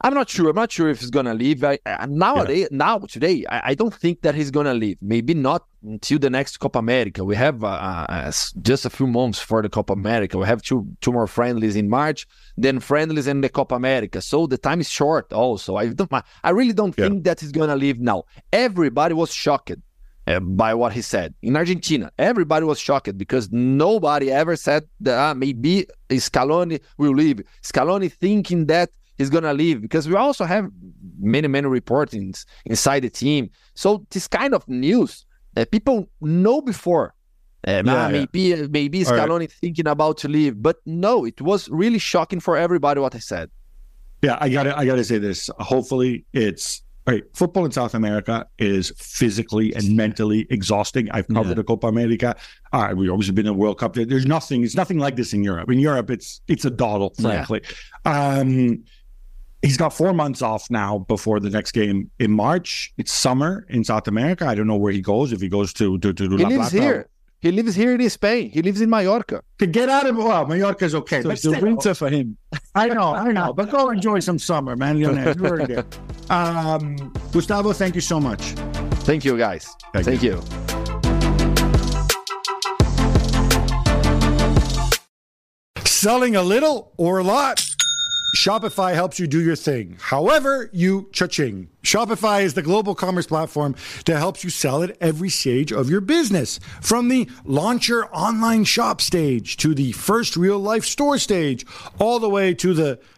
I'm not sure. I'm not sure if he's gonna leave. I, I, nowadays, now today, I, I don't think that he's gonna leave. Maybe not until the next Copa America. We have uh, uh, just a few months for the Copa America. We have two two more friendlies in March, then friendlies in the Copa America. So the time is short. Also, I don't. I really don't Yeah. think that he's gonna leave now. Everybody was shocked. uh, by what he said in Argentina, everybody was shocked because nobody ever said that ah, maybe Scaloni will leave. Scaloni thinking that he's gonna leave because we also have many many reportings inside the team. So this kind of news that people know before. Uh, Yeah, ah, yeah. maybe maybe All right. Scaloni thinking about to leave, but no, it was really shocking for everybody what I said. Yeah, I gotta I gotta say this. Hopefully it's all right. Football in South America is physically and mentally exhausting. I've covered Yeah. the Copa America. Uh, we've always been in the World Cup. There's nothing, it's nothing like this in Europe. In Europe, it's it's a doddle, Yeah. frankly. Um he's got four months off now before the next game in March. It's summer in South America. I don't know where he goes, if he goes to to, to He La lives Plata. here. He lives here in Spain. He lives in Mallorca. To get out of well, Mallorca is okay. So but it's the winter for him. I know, I know, but go enjoy some summer, man. Lionel, you already did. Um, Gustavo, thank you so much. Thank you, guys. Thank Thank you. Selling a little or a lot? Shopify helps you do your thing. However, you cha-ching. Shopify is the global commerce platform that helps you sell at every stage of your business. From the launch your online shop stage to the first real life store stage, all the way to the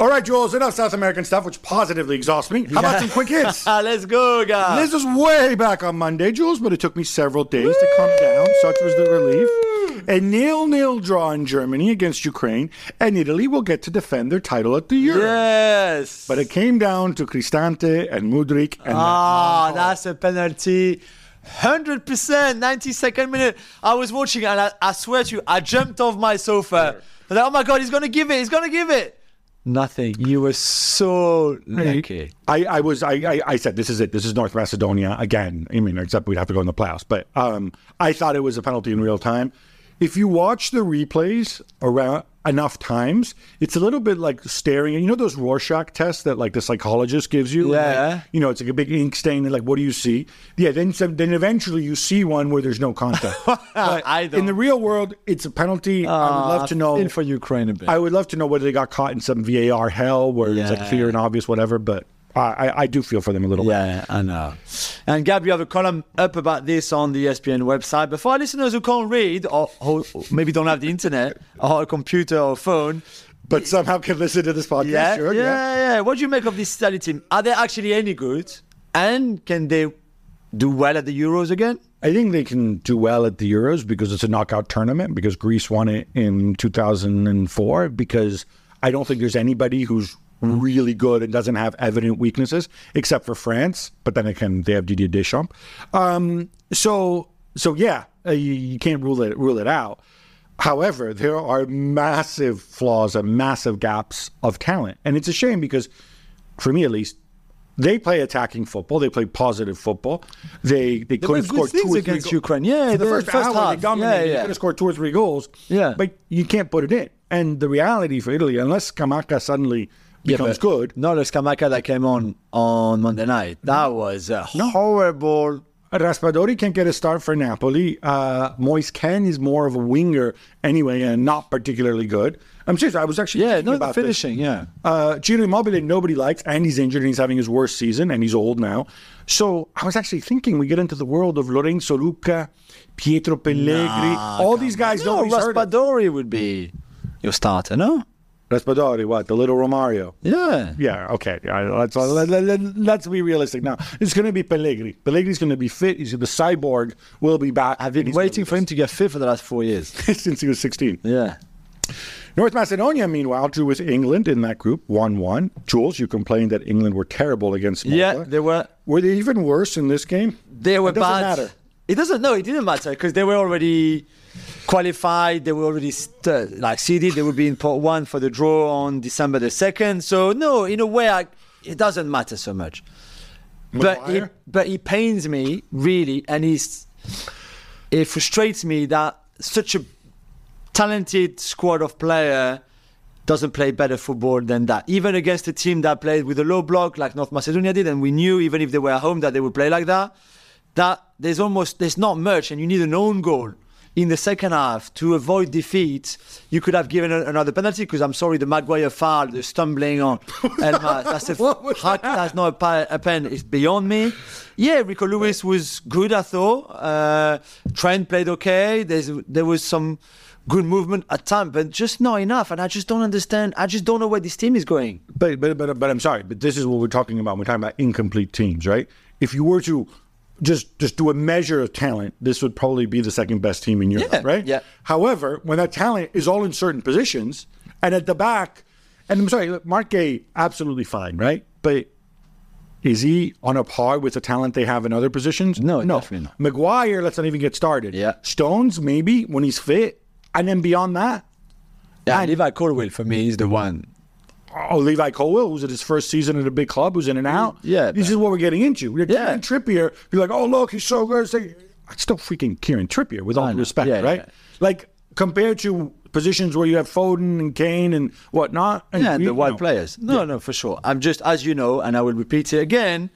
All right, Jules, enough South American stuff, which positively exhausts me. How about some quick hits? Let's go, guys. This was way back on Monday, Jules, but it took me several days to come down. Such was the relief. A nil-nil draw in Germany against Ukraine, and Italy will get to defend their title at the Euro. Yes. But it came down to Cristante and Mudryk, and Ah, that's a penalty. Hundred percent, ninety second minute. I was watching and I, I swear to you, I jumped off my sofa. Like, oh my god, he's gonna give it. He's gonna give it. Nothing. You were so lucky. I, I was I, I, I said this is it. This is North Macedonia again. I mean, except we'd have to go in the playoffs. But um, I thought it was a penalty in real time. If you watch the replays around enough times, it's a little bit like staring. You know those Rorschach tests that like the psychologist gives you. Yeah. Like, you know, it's like a big ink stain. And like, what do you see? Yeah. Then some- then eventually you see one where there's no contact. But I don't- in the real world, it's a penalty. I would love to know. In for Ukraine a bit. I would love to know whether they got caught in some VAR hell where it's like clear and obvious, whatever. But I, I, do feel for them a little bit. Yeah, I know. And Gab, you have a column up about this on the ESPN website. But for our listeners who can't read or, or maybe don't have the internet or a computer or phone, But somehow can listen to this podcast. yeah, sure, yeah, yeah, What do you make of this Italy team? Are they actually any good? And can they do well at the Euros again? I think they can do well at the Euros because it's a knockout tournament, because Greece won it in 2004, because I don't think there's anybody who's really good and doesn't have evident weaknesses except for France. But then again, they have Didier Deschamps. Um, so, so yeah, uh, you, you can't rule it rule it out. However, there are massive flaws and massive gaps of talent, and it's a shame because, for me at least, they play attacking football. They play positive football. They they could have scored two or three against. Ukraine. Yeah, the first, first hour half. they dominated. Yeah, They could have scored two or three goals. Yeah. but you can't put it in. And the reality for Italy, unless Scamacca suddenly Yeah, becomes but good, No, the Scamacca that came on on Monday night. That was a horrible. Raspadori can't get a start for Napoli. Uh, Moise Kean is more of a winger anyway, and not particularly good. I'm serious. I was actually Yeah, thinking no, about this. finishing. Yeah. Uh, Ciro Immobile, nobody likes, and he's injured, and he's having his worst season, and he's old now. So I was actually thinking we get into the world of Lorenzo Lucca, Pietro Pellegrini, all these guys. No, nobody's heard of. Raspadori would be your starter, no? Raspadori, what the little Romario? Yeah. Yeah, okay. Let's, let, let, let, let's be realistic now. It's going to be Pellegrini. Pellegrini's going to be fit. He's the cyborg. Will be back. I've been waiting for him to get fit for the last four years. since he was 16. Yeah. North Macedonia, meanwhile, drew with England in that group 1 1. Jules, you complained that England were terrible against Malta. Yeah, they were Were they even worse in this game? they were It doesn't bad. matter. It doesn't no, it didn't matter because they were already qualified. They were already st- like seeded. They would be in pot one for the draw on December the second. So no, in a way, I, it doesn't matter so much. But it, but it pains me really, and it's it frustrates me that such a talented squad of player doesn't play better football than that. Even against a team that played with a low block like North Macedonia did, and we knew even if they were at home that they would play like that. That there's almost there's not much, and you need an own goal in the second half to avoid defeat. You could have given a, another penalty because I'm sorry, the Maguire foul, the stumbling on Elmas, that's a What was how- that's not a, pa- a pen. It's beyond me. Yeah, Rico Lewis was good. I thought uh, Trent played okay. There's there was some good movement at times, but just not enough. And I just don't understand. I just don't know where this team is going. But, but but but I'm sorry, but this is what we're talking about. We're talking about incomplete teams, right? If you were to just just do a measure of talent, this would probably be the second best team in Europe, Yeah, right? yeah. However, when that talent is all in certain positions, and at the back, and I'm sorry, look, Marc Guéhi, absolutely fine, right? But is he on a par with the talent they have in other positions? No, no. definitely not. Maguire, let's not even get started. Yeah. Stones, maybe when he's fit, and then beyond that, Yeah, Levi Colwill for me is the one. Oh, Levi Colwill, who's at his first season at a big club, who's in and out. Yeah, this is what we're getting into. We're Yeah. Kieran Trippier. You're like, oh look, he's so good. It's still freaking Kieran Trippier, with all due respect, Yeah, right? yeah. Like compared to positions where you have Foden and Kane and whatnot. And Yeah, the wide no. players. No, no, for sure. I'm just, as you know, and I will repeat it again.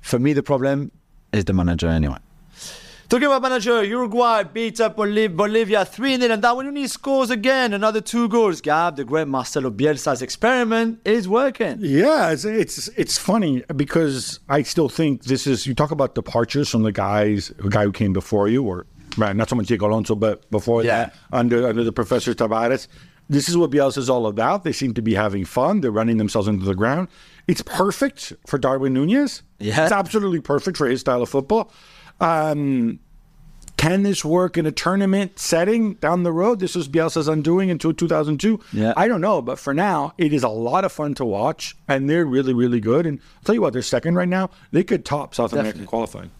For me, the problem is the manager anyway. Talking about manager, Uruguay beat up Boliv- Bolivia 3 0, and Darwin Nunez scores again. Another two goals. Gab, the great Marcelo Bielsa's experiment is working. Yeah, it's, it's it's funny because I still think this is you talk about departures from the guys, a guy who came before you, or right, not so much Diego Alonso, but before Yeah. that, under under the Professor Tabárez. This is what Bielsa is all about. They seem to be having fun. They're running themselves into the ground. It's perfect for Darwin Nunez. Yeah. it's absolutely perfect for his style of football. Um, can this work in a tournament setting down the road? This was Bielsa's undoing until 2002. Yeah. I don't know, but for now, it is a lot of fun to watch, and they're really, really good. And I'll tell you what, they're second right now. They could top South American qualifying.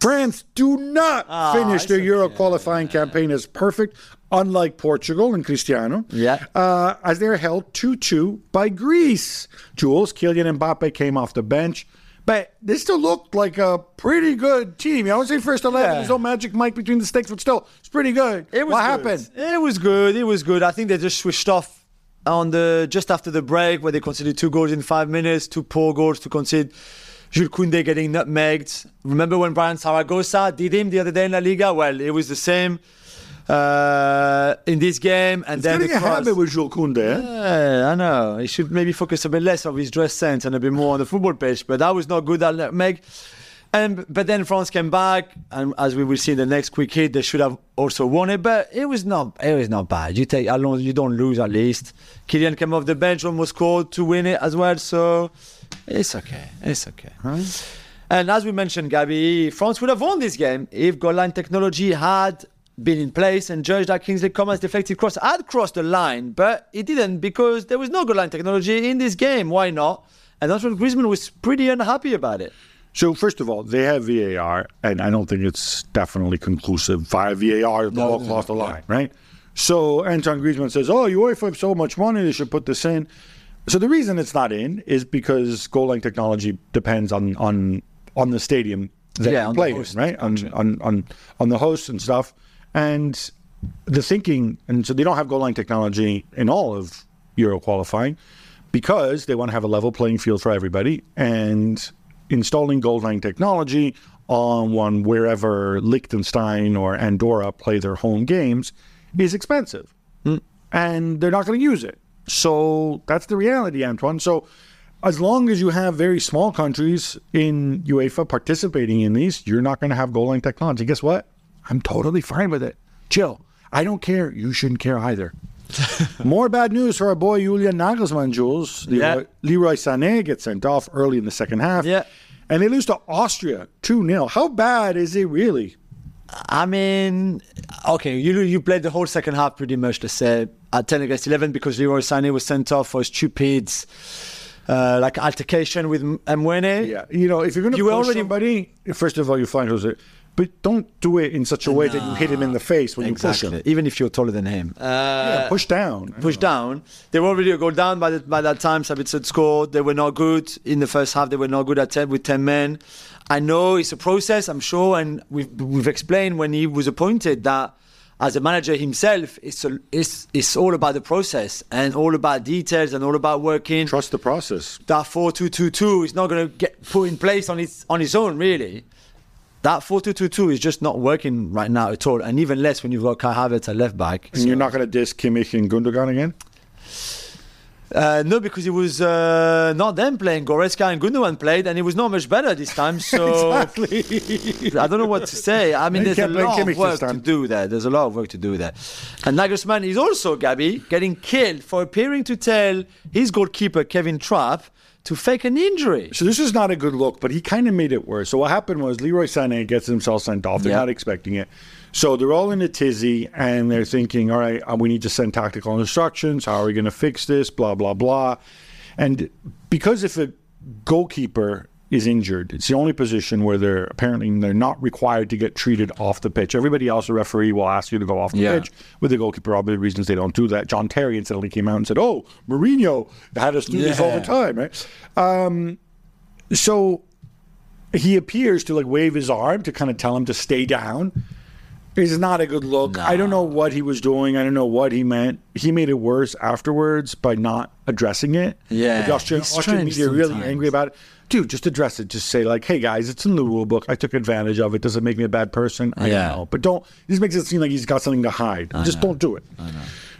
France do not Ah, finish their Euro qualifying campaign as perfect, unlike Portugal and Cristiano. Yeah. Uh, as they're held 2 2 by Greece. Jules, Kylian Mbappe came off the bench. But they still looked like a pretty good team. I would say first 11, Yeah. there's no Magic Mike between the sticks, but still, it's pretty good. It was what good. happened? It was good. It was good. I think they just switched off on the just after the break where they conceded two goals in five minutes, two poor goals to concede. Jules Koundé getting nutmegged. Remember when Bryan Zaragoza did him the other day in La Liga? Well, it was the same uh, in this game. And then Getting the a cross. habit with Jules Koundé. eh? Yeah, I know. He should maybe focus a bit less on his dress sense and a bit more on the football pitch. But that was not good. That Meg. And but then France came back, and as we will see in the next quick hit, they should have also won it. But it was not. It was not bad. You take as long as you don't lose at least. Kylian came off the bench, almost scored to win it as well. So it's okay. It's okay. And as we mentioned, Gabby, France would have won this game if goal line technology had been in place and judged that Kingsley Coman's deflected cross had crossed the line, but it didn't because there was no goal line technology in this game. Why not? And Antoine Griezmann was pretty unhappy about it. So first of all, they have VAR, and I don't think it's definitely conclusive. Via VAR, the ball crossed the line, right? So Anton Griezmann says, "Oh, UEFA have so much money; they should put this in." So the reason it's not in is because goal line technology depends on on on the stadium that Yeah, you play in, host right? On, on on on the hosts and stuff, and the thinking, and so they don't have goal line technology in all of Euro qualifying because they want to have a level playing field for everybody and installing goal line technology on one wherever Liechtenstein or Andorra play their home games is expensive hmm. and they're not going to use it. So that's the reality, Antoine. So as long as you have very small countries in UEFA participating in these, you're not going to have goal line technology. Guess what? I'm totally fine with it. Chill. I don't care. You shouldn't care either. More bad news for our boy Julian Nagelsmann, Jules. Leroy, Yeah. Leroy Sané gets sent off early in the second half. Yeah. And they lose to Austria 2 0. How bad is it really? I mean, okay, you you played the whole second half pretty much the same at 10 against 11 because Leroy Sané was sent off for his stupid, uh, like altercation with Mwene. Yeah, you know, if you're going to You push already- somebody, first of all, you find Jose, but don't do it in such a way that you hit him in the face when you push him. Even if you're taller than him. Uh, Yeah, push down. push down. They were already a goal down by, the, by that time. Sabitzer scored. They were not good in the first half. They were not good at 10 with 10 men. I know it's a process, I'm sure, and we've, we've explained when he was appointed that as a manager himself, it's, a, it's, it's all about the process and all about details and all about working. Trust the process. That 4 2 2 2 is not going to get put in place on its, on its own, really. That 4 2 2 2 is just not working right now at all, and even less when you've got Kai Havertz at left back. And you're not going to diss Kimmich and Gundogan again? Uh, no, because it was uh, not them playing. Goretzka and Gundogan played, and it was not much better this time. So I don't know what to say. I mean, there's a lot Kimmich of work to do there. There's a lot of work to do there. And Nagelsmann is also, Gabby, getting killed for appearing to tell his goalkeeper, Kevin Trapp, to fake an injury. So this is not a good look, but he kind of made it worse. So what happened was Leroy Sané gets himself sent off. They're Yeah. not expecting it. So they're all in a tizzy and they're thinking, all right, uh, we need to send tactical instructions. How are we going to fix this? Blah, blah, blah. And because if a goalkeeper is injured, it's the only position where they're apparently they're not required to get treated off the pitch. Everybody else, the referee will ask you to go off the Yeah. pitch. With the goalkeeper, obvious reasons they don't do that. John Terry incidentally came out and said, "Oh, Mourinho had us do this all the time, right?" Um, so he appears to like wave his arm to kind of tell him to stay down. It's not a good look. I don't know what he was doing. I don't know what he meant. He made it worse afterwards by not addressing it. Yeah, the Austrian, Austrian media really angry about it. Dude, just address it. Just say like, "Hey guys, it's in the rule book. I took advantage of it. Does it make me a bad person? I Yeah. know, but don't. This makes it seem like he's got something to hide. just don't do it."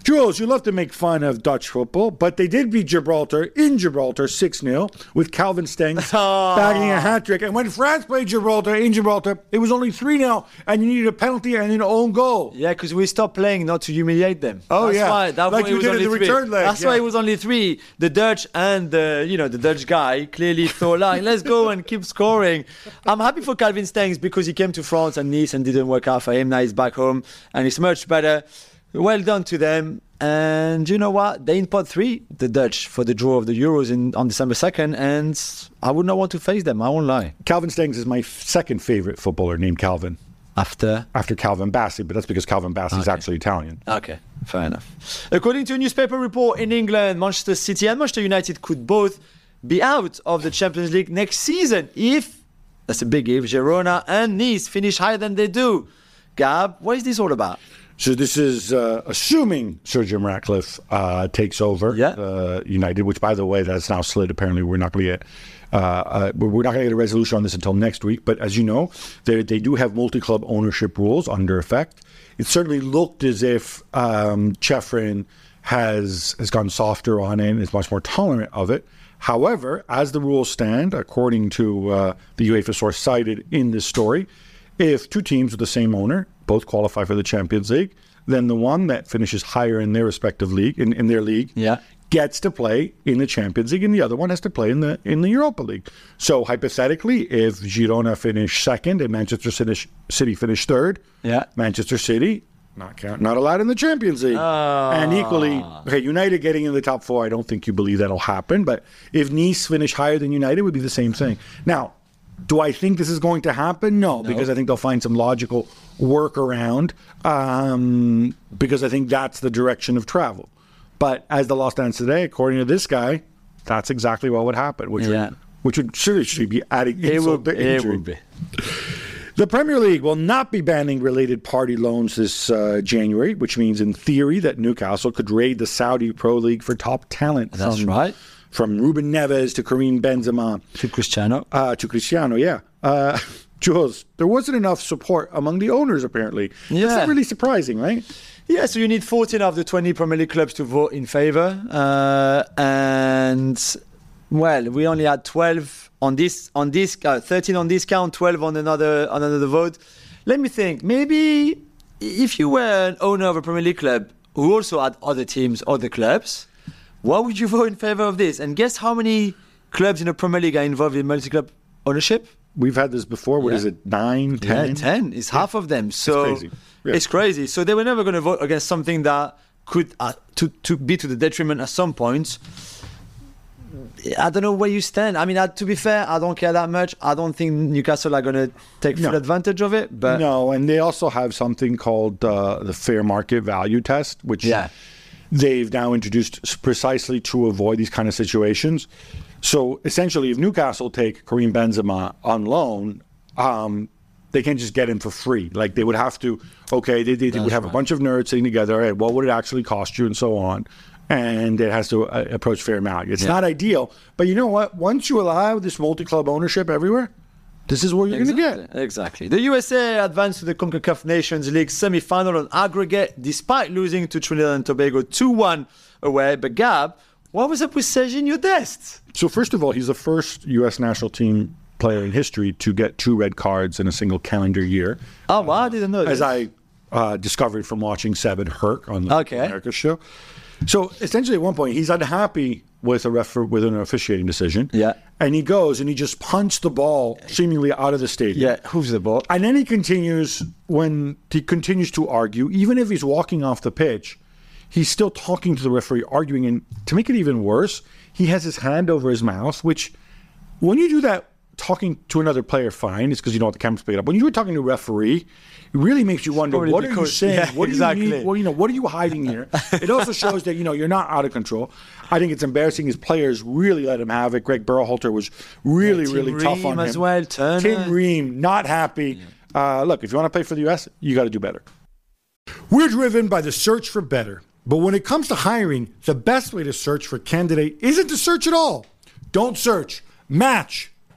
Jules, you love to make fun of Dutch football, but they did beat Gibraltar in Gibraltar 6 0 with Calvin Stengs ah. bagging a hat trick. And when France played Gibraltar in Gibraltar, it was only 3 0, and you needed a penalty and an own goal. Yeah, because we stopped playing not to humiliate them. Oh, That's yeah. why, that's Like why you it was did in only the three. return leg, That's why it was only three. The Dutch and the you know the Dutch guy clearly thought like let's go and keep scoring. I'm happy for Calvin Stengs because he came to France and Nice and didn't work out for him. Now he's back home and it's much better. Well done to them. And you know what? They in pot three, the Dutch, for the draw of the Euros in on December 2nd. And I would not want to face them. I won't lie. Calvin Stengs is my f- second favorite footballer named Calvin After. after Calvin Bassey, but that's because Calvin Bassey is actually Italian. Okay, fair enough. According to a newspaper report in England, Manchester City and Manchester United could both be out of the Champions League next season if, that's a big if, Girona and Nice finish higher than they do. Gab, what is this all about? So this is uh, assuming Sir Jim Ratcliffe uh, takes over Yeah. uh, United, which, by the way, that's now slid. Apparently, we're not going to get uh, uh, we're not going to get a resolution on this until next week. But as you know, they they do have multi-club ownership rules under effect. It certainly looked as if um, Ceferin has has gone softer on it and is much more tolerant of it. However, as the rules stand, according to uh, the UEFA source cited in this story, if two teams with the same owner both qualify for the Champions League, then the one that finishes higher in their respective league, in, in their league, Yeah. gets to play in the Champions League, and the other one has to play in the in the Europa League. So hypothetically, if Girona finish second and Manchester City, finish third, Yeah. Manchester City not count, not allowed in the Champions League. And ah. equally, okay, United getting in the top four, I don't think you believe that'll happen. But if Nice finish higher than United, it would be the same thing. Now, do I think this is going to happen? No, because I think they'll find some logical workaround. Um, because I think that's the direction of travel. But as the law stands today, according to this guy, that's exactly what would happen. Which Yeah. would, which would seriously be adding It insult would, to it injury. would be. The Premier League will not be banning related party loans this uh, January, which means, in theory, that Newcastle could raid the Saudi Pro League for top talent. That's right. From Ruben Neves to Karim Benzema To Cristiano. uh, to Cristiano, yeah. Uh, Jules, there wasn't enough support among the owners, apparently. That's Yeah. not really surprising, right? Yeah, so you need 14 of the 20 Premier League clubs to vote in favour, uh, and well, we only had 12 on this on this uh, 13 on this count, 12 on another on another vote. Let me think. Maybe if you were an owner of a Premier League club who also had other teams, other clubs, why would you vote in favour of this? And guess how many clubs in the Premier League are involved in multi-club ownership? We've had this before. What Yeah. is it? Nine, ten? Yeah, 10 is half of them. So crazy. Yeah. it's crazy. So they were never going to vote against something that could uh, to to be to the detriment at some point. I don't know where you stand. I mean, uh, to be fair, I don't care that much. I don't think Newcastle are going to take full No. advantage of it. But no, and they also have something called uh, the fair market value test, which Yeah. They've now introduced precisely to avoid these kind of situations. So essentially, if Newcastle take Karim Benzema on loan, um, they can't just get him for free. Like they would have to, okay, they, they, would have a bunch of nerds sitting together. All right, what would it actually cost you, and so on. And it has to uh, approach fair value. It's not ideal, but you know what? Once you allow this multi-club ownership everywhere, this is what you're going to get. Exactly. Exactly. The USA advanced to the CONCACAF Nations League semi-final on aggregate, despite losing to Trinidad and Tobago 2-1 away. But Gab, what was up with Sergiño Dest? So first of all, he's the first U.S. national team player in history to get two red cards in a single calendar year, Oh, wow, I didn't know as. I uh, discovered from watching Seven Herc on the Okay. America show. So essentially, at one point, he's unhappy with a ref with an officiating decision. Yeah. and he goes and he just punched the ball seemingly out of the stadium. Yeah, who's the ball? And then he continues when he continues to argue, even if he's walking off the pitch, he's still talking to the referee, arguing. And to make it even worse, he has his hand over his mouth, which when you do that talking to another player, fine, it's because you don't want the cameras pick it up. When you were talking to a referee, it really makes you wonder Probably what are you saying? yeah, what do exactly. you need? Well, you know, what are you hiding here? it also shows that you know you're not out of control. I think it's embarrassing. His players really let him have it. Greg Berhalter was really, Tim really tough on Ream as him. well, Turner. Tim Ream, not happy. Uh, look, if you want to play for the U.S., you got to do better. We're driven by the search for better. But when it comes to hiring, the best way to search for candidate isn't to search at all. Don't search, match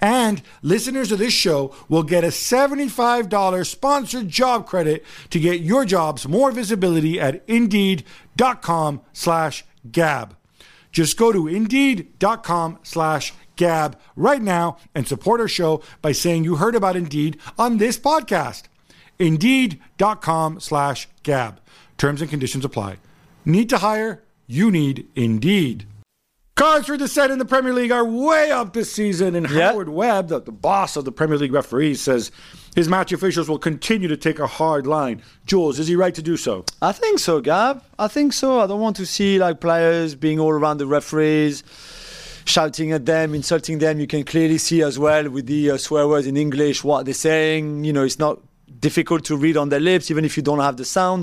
And listeners of this show will get a $75 sponsored job credit to get your jobs more visibility at indeed.com slash gab. Just go to indeed.com slash gab right now and support our show by saying you heard about Indeed on this podcast. Indeed.com slash gab. Terms and conditions apply. Need to hire? You need Indeed. Cards for the set in the Premier League are way up this season, and Yeah. Howard Webb, the, the boss of the Premier League referees, says his match officials will continue to take a hard line. Jules, is he right to do so? I think so, Gab. I think so. I don't want to see like players being all around the referees, shouting at them, insulting them. You can clearly see as well with the uh, swear words in English what they're saying. You know, it's not difficult to read on their lips, even if you don't have the sound.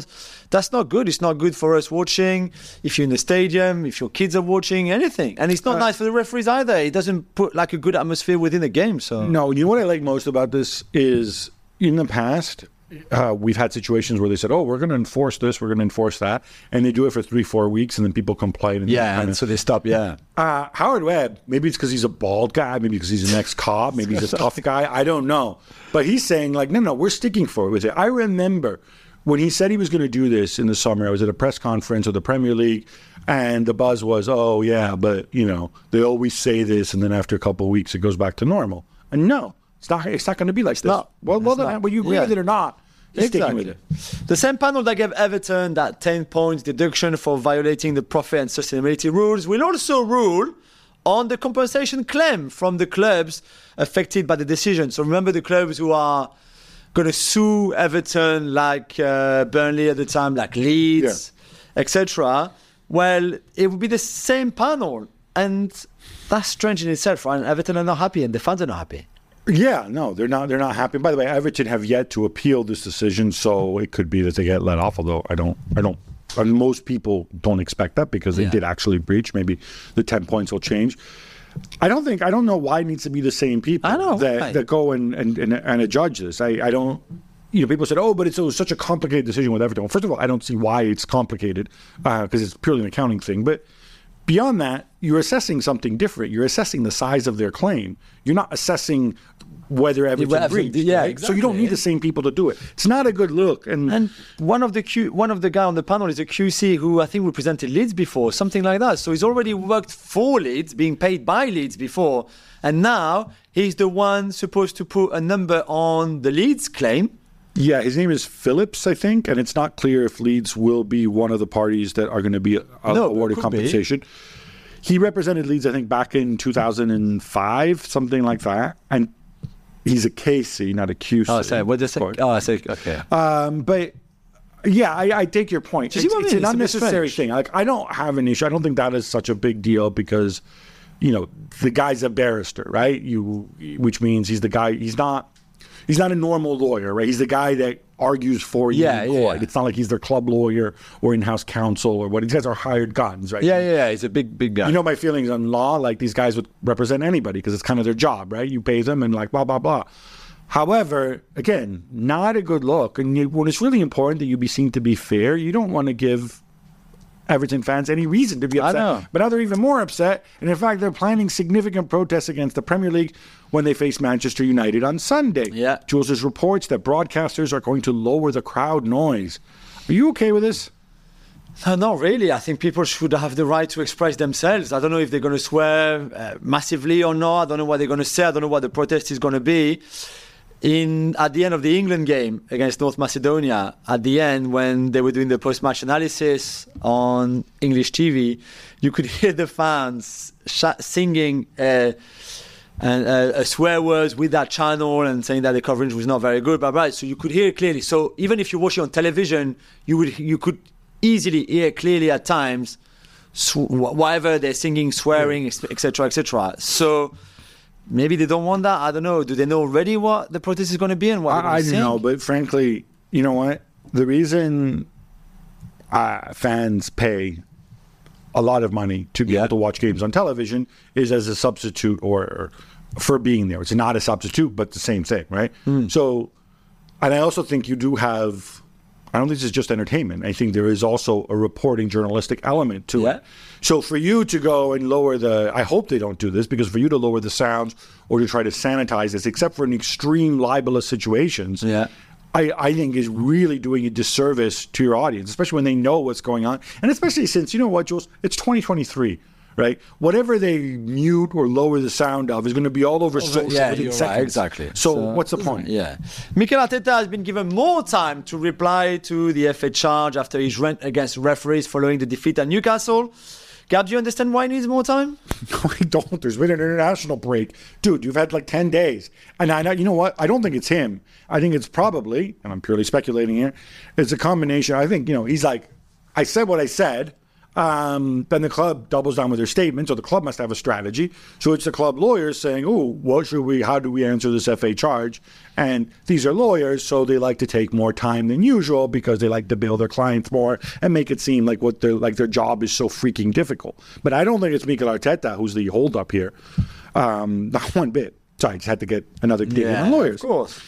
That's not good. It's not good for us watching. If you're in the stadium, if your kids are watching, anything, and it's not uh, nice for the referees either. It doesn't put like a good atmosphere within the game. So No, you know what I like most about this is in the past, uh, we've had situations where they said, "Oh, we're going to enforce this, we're going to enforce that," and they do it for three, four weeks, and then people complain. And yeah, and so they stop. Yeah. uh, Howard Webb, maybe it's because he's a bald guy, maybe because he's an ex-cop, maybe he's a tough guy. I don't know, but he's saying like, no, no, we're sticking for it with it. I remember when he said he was going to do this in the summer. I was at a press conference of the Premier League, and the buzz was, oh yeah, but you know they always say this, and then after a couple of weeks it goes back to normal. And no, it's not. It's not going to be like this. not. Well, well, not. whether you agree Yeah. with it or not, he's sticking with it. The same panel that gave Everton that 10 points deduction for violating the profit and sustainability rules will also rule on the compensation claim from the clubs affected by the decision. So remember the clubs who are going to sue Everton, like uh, Burnley at the time, like Leeds, etc. Well, it would be the same panel. And that's strange in itself, right? And Everton are not happy and the fans are not happy. Yeah, no, they're not. They're not happy. By the way, Everton have yet to appeal this decision, so it could be that they get let off. Although I don't, I don't. And most people don't expect that because they Yeah. did actually breach. Maybe the ten points will change. I don't think. I don't know why it needs to be the same people I know, that right. that go and and and, and judge this. I, I don't. You know, people said, "Oh, but it's it was such a complicated decision with Everton." Well, first of all, I don't see why it's complicated uh, because it's purely an accounting thing. But beyond that, you're assessing something different. You're assessing the size of their claim. You're not assessing whether Everton whether- breached. yeah, right? So you don't need the same people to do it. It's not a good look. And, And one of the Q, one of the guy on the panel is a QC who I think represented Leeds before, something like that. So he's already worked for Leeds, being paid by Leeds before, and now he's the one supposed to put a number on the Leeds claim. Yeah, his name is Phillips, I think, and it's not clear if Leeds will be one of the parties that are going to be uh, No, awarded could be. compensation. He represented Leeds, I think, back in 2005, something like that. And he's a KC, not a QC. Oh, sorry, what does it? Oh, I say okay. Um, but yeah, I, I take your point. It's it's an It's a bit unnecessary thing. Like I don't have an issue. I don't think that is such a big deal because, you know, the guy's a barrister, right? You, which means he's the guy. He's not. He's not a normal lawyer, right? He's the guy that argues for you Yeah, in court. yeah. It's not like he's their club lawyer or in-house counsel or what. These guys are hired guns, right? Yeah, yeah, yeah. He's a big, big guy. You know my feelings on law. Like these guys would represent anybody because it's kind of their job, right? You pay them and like blah blah blah. However, again, not a good look. And you, when it's really important that you be seen to be fair, you don't want to give Everton fans any reason to be upset. But now they're even more upset. And in fact, they're planning significant protests against the Premier League when they face Manchester United on Sunday. Yeah. Jules reports that broadcasters are going to lower the crowd noise. Are you okay with this? No, not really. I think people should have the right to express themselves. I don't know if they're going to swear uh, massively or not. I don't know what they're going to say. I don't know what the protest is going to be. In at the end of the England game against North Macedonia, at the end when they were doing the post-match analysis on English TV, you could hear the fans sh- singing. Uh, and uh, uh, swear words with that channel and saying that the coverage was not very good, but right, so you could hear it clearly. So even if you're watching on television, you would you could easily hear clearly at times sw- whatever they're singing, swearing, etc., etc. So maybe they don't want that. I don't know. Do they know already what the protest is going to be and what? I, I don't know, but frankly, you know what? The reason uh, fans pay a lot of money to be Yeah. able to watch games on television is as a substitute or, or for being there. It's not a substitute, but the same thing, right? Hmm. So, and I also think you do have I don't think this is just entertainment. I think there is also a reporting journalistic element to Yeah. it. So for you to go and lower the, I hope they don't do this because for you to lower the sounds or to try to sanitize this, except for in extreme libelous situations, Yeah. I, I think is really doing a disservice to your audience, especially when they know what's going on, and especially since you know what, Jules, it's 2023. Right, whatever they mute or lower the sound of is going to be all over social yeah, within you're right, exactly. So, So- what's the point? Yeah. Mikel Arteta has been given more time to reply to the FA charge after his rant against referees following the defeat at Newcastle. Gab, do you understand why he needs more time? No, I don't. There's been an international break, dude. You've had like ten days, and I know. You know what? I don't think it's him. I think it's probably, and I'm purely speculating here. It's a combination. I think you know. He's like, I said what I said. Um, then the club doubles down with their statement, so the club must have a strategy. So it's the club lawyers saying, "Oh, what should we? How do we answer this FA charge?" And these are lawyers, so they like to take more time than usual because they like to bill their clients more and make it seem like what their like their job is so freaking difficult. But I don't think it's Mikel Arteta who's the holdup here, um, not one bit. Sorry, I just had to get another dig in on lawyers. Of course.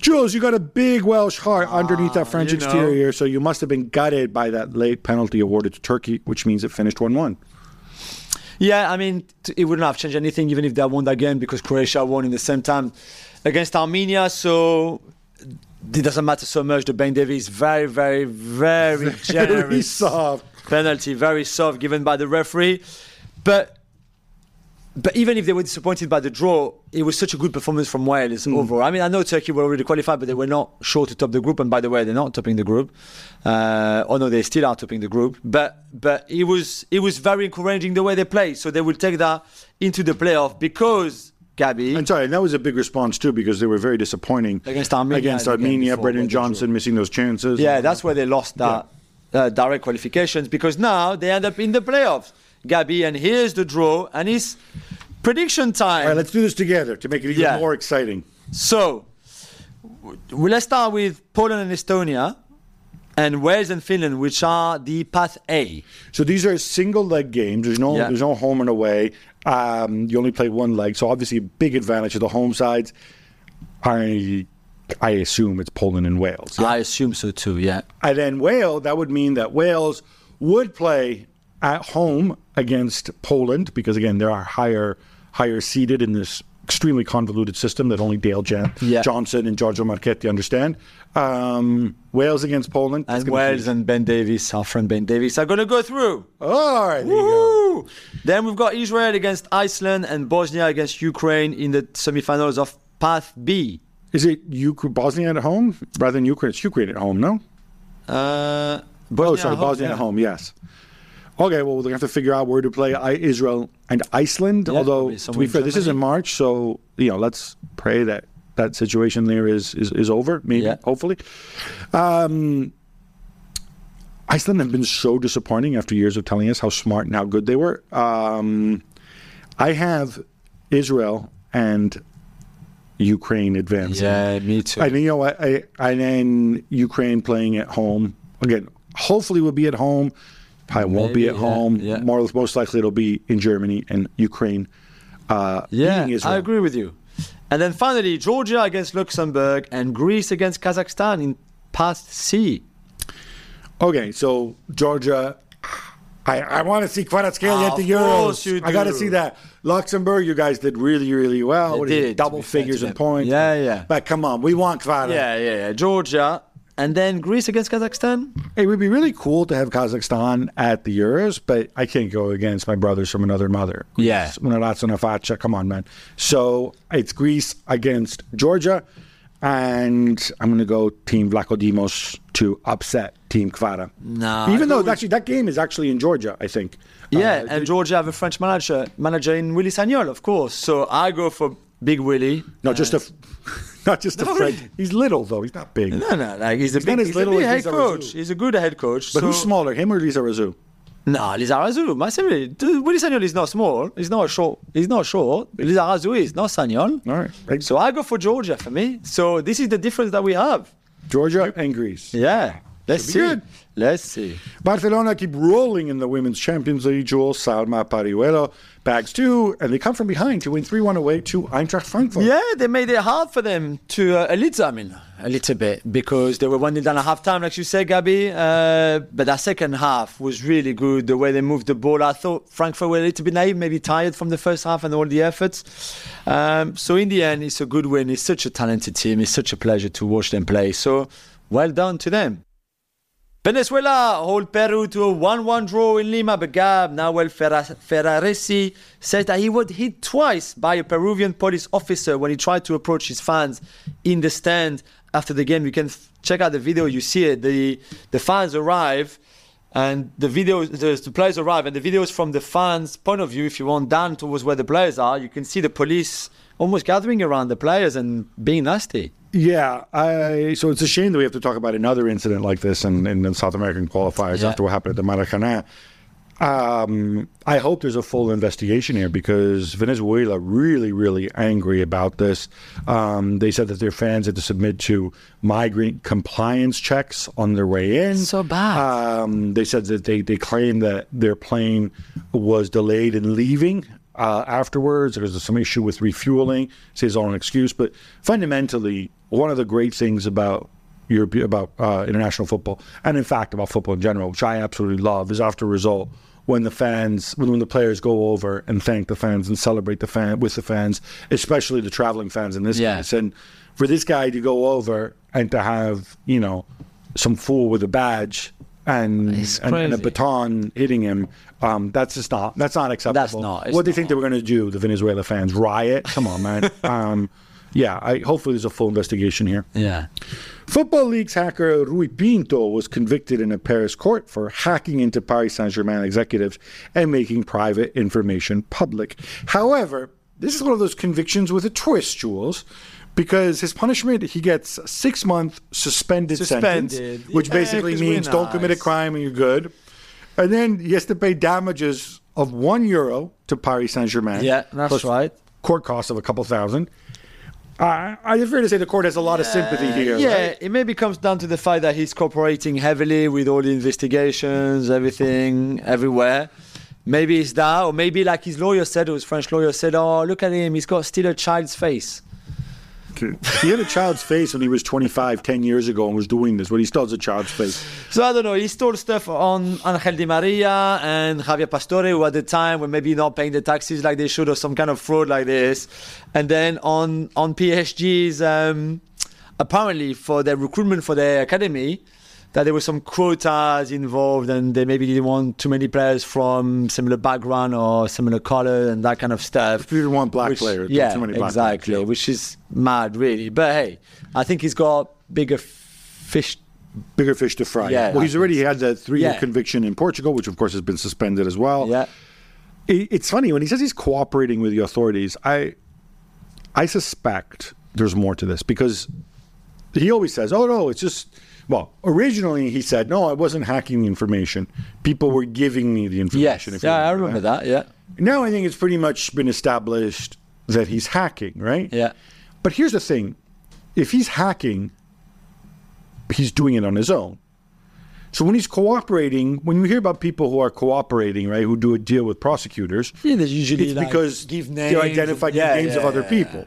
Jules, you got a big Welsh heart ah, underneath that French you know. exterior, so you must have been gutted by that late penalty awarded to Turkey, which means it finished 1 1. Yeah, I mean, it wouldn't have changed anything even if they won that game because Croatia won in the same time against Armenia. So it doesn't matter so much. The Ben Davies very, very, very Very generous soft. penalty, very soft given by the referee. But but even if they were disappointed by the draw, it was such a good performance from Wales Hmm. overall. I mean, I know Turkey were already qualified, but they were not sure to top the group. And by the way, they're not topping the group. Uh, oh no, they still are topping the group. But but it was it was very encouraging the way they played. So they will take that into the playoff because Gabby. And sorry, and that was a big response too because they were very disappointing Against Armenia Against in the game Armenia, before, Brennan. Johnson missing those chances. Yeah, that's where they lost that uh, direct qualifications because now they end up in the playoffs. Gabby, and here's the draw, and it's prediction time. All right, let's do this together to make it even Yeah. more exciting. So, w- let's start with Poland and Estonia, and Wales and Finland, which are the path A. So these are single leg games. There's no Yeah. there's no home and away. Um, you only play one leg, so obviously a big advantage of the home sides. I I assume it's Poland and Wales. I assume so too. Yeah. And then Wales, that would mean that Wales would play at home against Poland because again they are higher higher seated in this extremely convoluted system that only Dale Jan- Yeah. Johnson and Giorgio Marchetti understand. Um, Wales against Poland. that's And gonna be- Wales and Ben Davies, our friend Ben Davies, are going to go through. All right, there you go. Then we've got Israel against Iceland and Bosnia against Ukraine in the semifinals of Path B. Is it Ukraine, Bosnia at home rather than Ukraine? It's Ukraine at home, no? Uh, Oh, Bosnia sorry, at home, Bosnia yeah. at home. Yes. Okay, well, we're gonna have to figure out where to play I, Israel and Iceland. Yeah, Although, to be fair, this is in March, so you know, let's pray that that situation there is is, is over. Maybe, Yeah. hopefully. Um, Iceland have been so disappointing after years of telling us how smart and how good they were. Um, I have Israel and Ukraine advancing. Yeah, me too. And you know what? I, and then Ukraine playing at home again. Hopefully, we'll be at home. Probably won't be at yeah, home. yeah. More most likely, it'll be in Germany and Ukraine. Uh, Yeah, beating I agree with you. And then finally, Georgia against Luxembourg and Greece against Kazakhstan in past C. Okay, so Georgia. I, I want to see Kvaratskhelia at Of the Euros. I got to see that. Luxembourg, you guys did really, really well. They What is did, to double figures in points. Yeah, yeah. But come on, we want Kvara. Yeah, yeah, yeah. Georgia. And then Greece against Kazakhstan? It would be really cool to have Kazakhstan at the Euros, but I can't go against my brothers from another mother. Yeah. Una razza, una. Come on, man. So it's Greece against Georgia, and I'm going to go Team Vlachodimos to upset Team Kvara. No, Even though actually that game is actually in Georgia, I think. Yeah, Uh, and Georgia have a French manager, manager in Willy Sagnol, of course. So I go for Big Willy. not just a, not just a No, really. He's little though. He's not big. No, no, like he's a big, not as he's little a big as head Lisa coach. He's a good head coach. But so- who's smaller, him or Lizarazu? No, Lizarazu, massively. Dude, Willy Sagnol is not small. He's not short. He's not short. Lizarazu is not Sagnol. All right. Right. So I go for Georgia for me. So this is the difference that we have. Georgia and Greece. Yeah. Let's see. good. Let's see. Barcelona keep rolling in the Women's Champions League. Jules Salma Paralluelo bags two, and they come from behind to win 3 1 away to Eintracht Frankfurt. Yeah, they made it hard for them to uh, a little. I mean, a little bit because they were one nil down at half time, like you said, Gabby. Uh, but that second half was really good. The way they moved the ball, I thought Frankfurt were a little bit naive, maybe tired from the first half and all the efforts. Um, so in the end, it's a good win. It's such a talented team. It's such a pleasure to watch them play. So well done to them. Venezuela hold Peru to a 1-1 draw in Lima, but Gab Nahuel Ferraresi said that he was hit twice by a Peruvian police officer when he tried to approach his fans in the stand after the game. You can f- check out the video, you see it. The the fans arrive and the video the, the players arrive and the video is from the fans' point of view. If you want down towards where the players are, you can see the police almost gathering around the players and being nasty. Yeah, I, so it's a shame that we have to talk about another incident like this in, in the South American qualifiers Yeah. after what happened at the Maracanã. Um, I hope there's a full investigation here because Venezuela really, really angry about this. Um, they said that their fans had to submit to migrant compliance checks on their way in. So bad. Um, they said that they, they claimed that their plane was delayed in leaving uh, afterwards. There was some issue with refueling. It's all an excuse, but fundamentally, one of the great things about Europe about uh, international football, and in fact about football in general, which I absolutely love, is after a result when the fans, when, when the players go over and thank the fans and celebrate the fan with the fans, especially the traveling fans in this Yeah. case, and for this guy to go over and to have you know some fool with a badge and and, and a baton hitting him. Um, that's just not that's not acceptable. That's not, What do you think they were going to do? The Venezuela fans riot? Come on, man. um, yeah, I, hopefully there's a full investigation here. Yeah. Football Leaks hacker Rui Pinto was convicted in a Paris court for hacking into Paris Saint Germain executives and making private information public. However, this is one of those convictions with a twist, Jules, because his punishment he gets a six month suspended, Suspended. sentence, which Yeah, basically means don't commit a crime and you're good. And then he has to pay damages of one euro to Paris Saint Germain. Yeah, that's right. Court costs of a couple thousand. Uh, I fair to say the court has a lot of sympathy here. Yeah, right? it maybe comes down to the fact that he's cooperating heavily with all the investigations, everything, everywhere. Maybe it's that, or maybe like his lawyer said, or his French lawyer said, "Oh, look at him, he's got still a child's face." He had a child's face when he was 25, 10 years ago, and was doing this, but he still has a child's face. So I don't know. He stole stuff on Angel Di Maria and Javier Pastore, who at the time were maybe not paying the taxes like they should, or some kind of fraud like this. And then on on PSG's um, apparently for their recruitment for their academy, that there were some quotas involved, and they maybe didn't want too many players from similar background or similar color and that kind of stuff. If you didn't want black Which- players, yeah, too many black exactly. players. Which is mad, really. But hey, I think he's got bigger fish Bigger fish to fry. Yeah, well, he's already had that three year Yeah. conviction in Portugal, which of course has been suspended as well. Yeah. It's funny when he says he's cooperating with the authorities. I, I suspect there's more to this because he always says, "Oh no, it's just." Well, originally he said, "No, I wasn't hacking the information. People were giving me the Yes. information." if you Yeah, I remember that. Yeah. Now I think it's pretty much been established that he's hacking, right? Yeah. But here's the thing: if he's hacking, he's doing it on his own. So when he's cooperating, when you hear about people who are cooperating, right, who do a deal with prosecutors, Yeah, usually it's like, because give they names. identify Yeah, names of other yeah, people.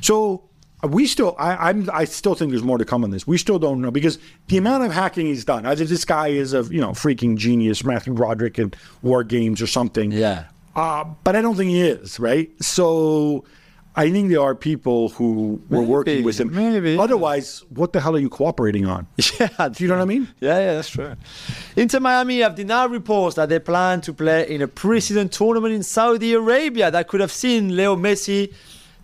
So we still, I, I'm, I still think there's more to come on this. We still don't know because the amount of hacking he's done. Either this guy is a you know freaking genius, Matthew Broderick in War Games or something. Yeah. Uh, but I don't think he is, right? So I think there are people who were working with him. maybe. Otherwise, what the hell are you cooperating on? Yeah, Do you know what I mean? Yeah, yeah, that's true. Inter Miami have denied reports that they plan to play in a preseason tournament in Saudi Arabia that could have seen Leo Messi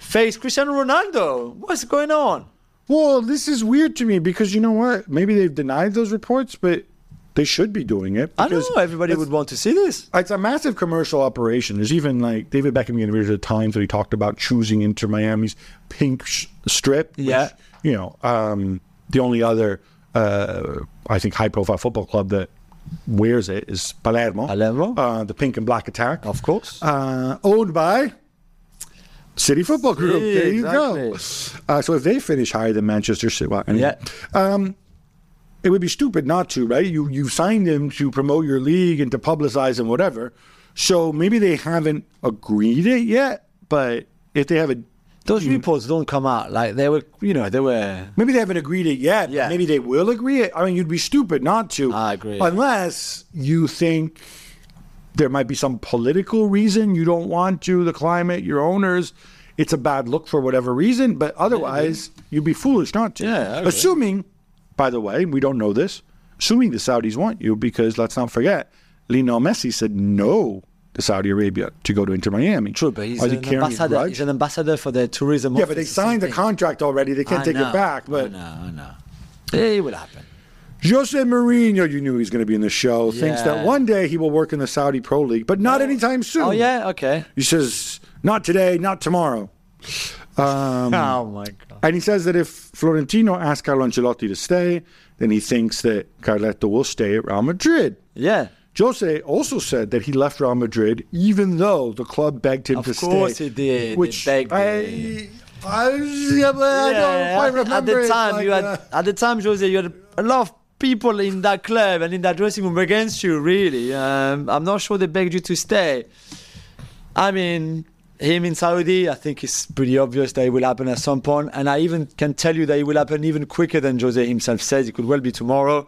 face Cristiano Ronaldo. What's going on? Well, this is weird to me because you know what? Maybe they've denied those reports, but they should be doing it. I don't know. Everybody would want to see this. It's a massive commercial operation. There's even like David Beckham getting rid of the Times that he talked about choosing Inter Miami's pink sh- strip. which, Yeah. you know, um, the only other, uh, I think, high profile football club that wears it is Palermo. Palermo. Uh, the pink and black attack. Of course. Uh, owned by City Football Group. Yeah, there you go. Uh, so if they finish higher than Manchester City, well, anyway. Yeah. Um, it would be stupid not to, right? You you signed him to promote your league and to publicize and whatever. So maybe they haven't agreed it yet, but if they have a Those reports don't come out like they were. You know, they were. maybe they haven't agreed it yet. Yeah. Maybe they will agree it. I mean, you'd be stupid not to. I agree. Unless you think there might be some political reason you don't want to, the climate, your owners. It's a bad look for whatever reason, but otherwise, you'd be foolish not to. Yeah. Assuming, by the way, we don't know this, assuming the Saudis want you, because let's not forget, Lionel Messi said no to Saudi Arabia to go to Inter Miami. True, but he's an ambassador. He's an ambassador for the tourism. Yeah, but they signed the contract already. They can't I take know, it back. I But know, I know. It will happen. Jose Mourinho, you knew he was going to be in the show, yeah. thinks that one day he will work in the Saudi Pro League, but not oh. anytime oh, soon. Oh yeah, okay. He says, not today, not tomorrow. Um, Oh my god. and he says that if Florentino asks Carlo Ancelotti to stay, then he thinks that Carletto will stay at Real Madrid. Yeah. Jose also said that he left Real Madrid even though the club begged him Of to stay. Of course he did. Which begged I, him. I, yeah, I don't quite remember at the time like you had that. at the time Jose you had a lot of people in that club and in that dressing room against you really um, I'm not sure they begged you to stay I mean him in Saudi I think it's pretty obvious that it will happen at some point and I even can tell you that it will happen even quicker than Jose himself says it could well be tomorrow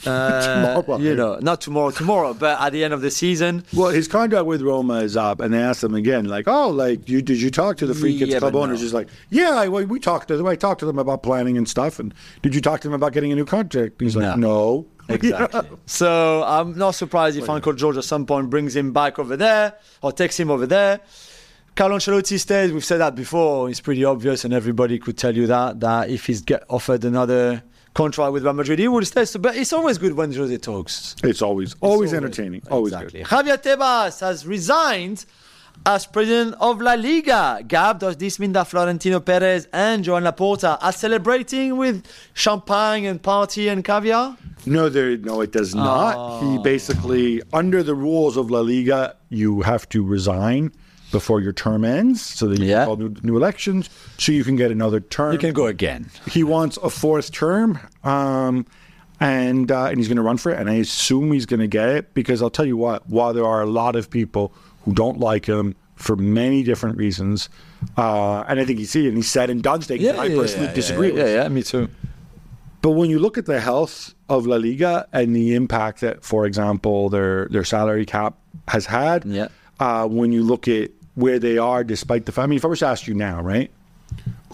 uh, Tomorrow. you know not tomorrow tomorrow but at the end of the season Well, his contract with Roma is up, and they asked him again, like, "Oh, like, you did you talk to the Friedkins Yeah, Club owners?" no. He's like, "Yeah, I, we we talked to them. I talked to them about planning and stuff. And did you talk to them about getting a new contract?" He's like, "No." Exactly. so I'm not surprised if Uncle George at some point brings him back over there or takes him over there. Carlo Ancelotti stays. We've said that before. It's pretty obvious, and everybody could tell you that that if he's get offered another contract with Real Madrid, he will stay. So, but it's always good when Jose talks. It's always always entertaining, always exactly. good. Javier Tebas has resigned as president of La Liga. Gab, does this mean that Florentino Perez and Joan Laporta are celebrating with champagne and party and caviar? No, there, no, it does not. He oh. basically, under the rules of La Liga, you have to resign before your term ends, so that you Yeah. can call new, new elections, so you can get another term. You can go again. he wants a fourth term, um, and uh, and he's going to run for it. And I assume he's going to get it because I'll tell you what, while there are a lot of people who don't like him for many different reasons, uh, and I think he's seen and he said and done things that I personally disagree with. Yeah, yeah, me too. But when you look at the health of La Liga and the impact that, for example, their their salary cap has had, Yeah. uh, when you look at where they are, despite the fact, I mean, if I was to ask you now, right,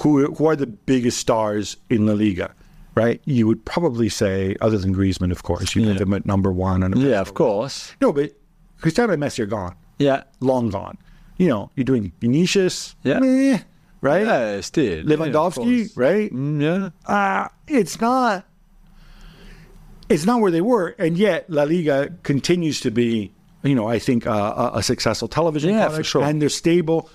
who who are the biggest stars in La Liga, right? You would probably say, other than Griezmann, of course, you would have them at number one. And Yeah, of course. no, but Cristiano and Messi are gone, Yeah. long gone. You know, you're doing Vinicius, Yeah. meh, right? Yeah, still. Lewandowski, right? Mm, yeah. uh, it's not it's not where they were and yet la liga continues to be you know i think uh, a, a successful television Yeah, product, sure. and they're stable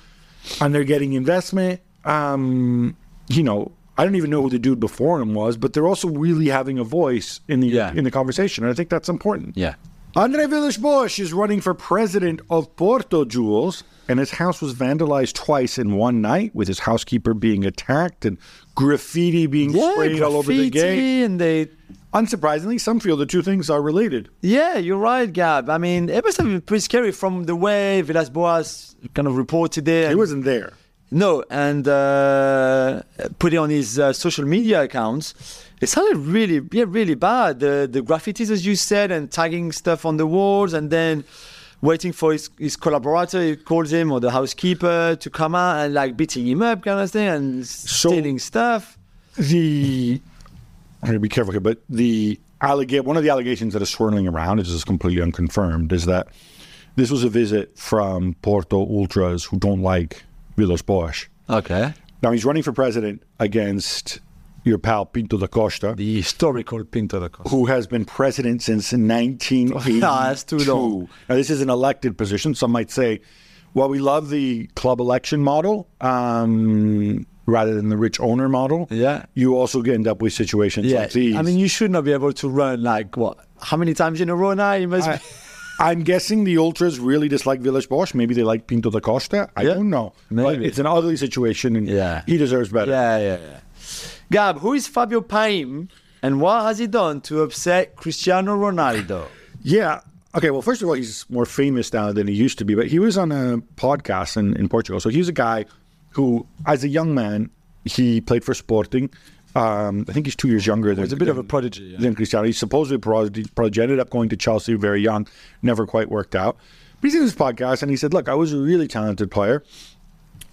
and they're getting investment um, you know i don't even know who the dude before him was but they're also really having a voice in the Yeah. in the conversation and i think that's important Yeah. Andre Villas-Boas is running for president of Porto, Jules, and his house was vandalized twice in one night, with his housekeeper being attacked and graffiti being Yeah, sprayed all over the gate. and they Unsurprisingly, some feel the two things are related. Yeah, you're right, Gab. I mean, it must have been pretty scary from the way Villas Boas kind of reported it. He wasn't there. No, and uh, put it on his uh, social media accounts. It sounded really, yeah, really bad. The the graffitis, as you said, and tagging stuff on the walls, and then waiting for his, his collaborator, he calls him, or the housekeeper, to come out and like beating him up, kind of thing, and stealing stuff. The I gotta be careful here, but the allegate one of the allegations that is swirling around, is completely unconfirmed, is that this was a visit from Porto ultras who don't like Villas Boas. Okay. Now he's running for president against your pal Pinto da Costa, The historical Pinto da Costa. who has been president since 1982. that's too long. Now this is an elected position. Some might say, well, we love the club election model um, rather than the rich owner model. Yeah. You also end up with situations Yeah, like these. I mean, you should not be able to run like what? How many times in a row now? You must. I, be... I'm guessing the ultras really dislike Villas Boas. Maybe they like Pinto da Costa. I Yeah, don't know. But maybe. it's an ugly situation, and Yeah. he deserves better. Yeah, yeah, yeah. Gab, who is Fabio Paim And what has he done to upset Cristiano Ronaldo? Yeah. Okay. Well, first of all, he's more famous now than he used to be, but he was on a podcast in, in Portugal. So he's a guy who, as a young man, he played for Sporting. Um, I think he's two years younger than. He's a bit of a prodigy. Yeah. Than Cristiano. He's supposedly a prodigy, prodigy. Ended up going to Chelsea very young. Never quite worked out. But he's in this podcast and he said, "Look, I was a really talented player.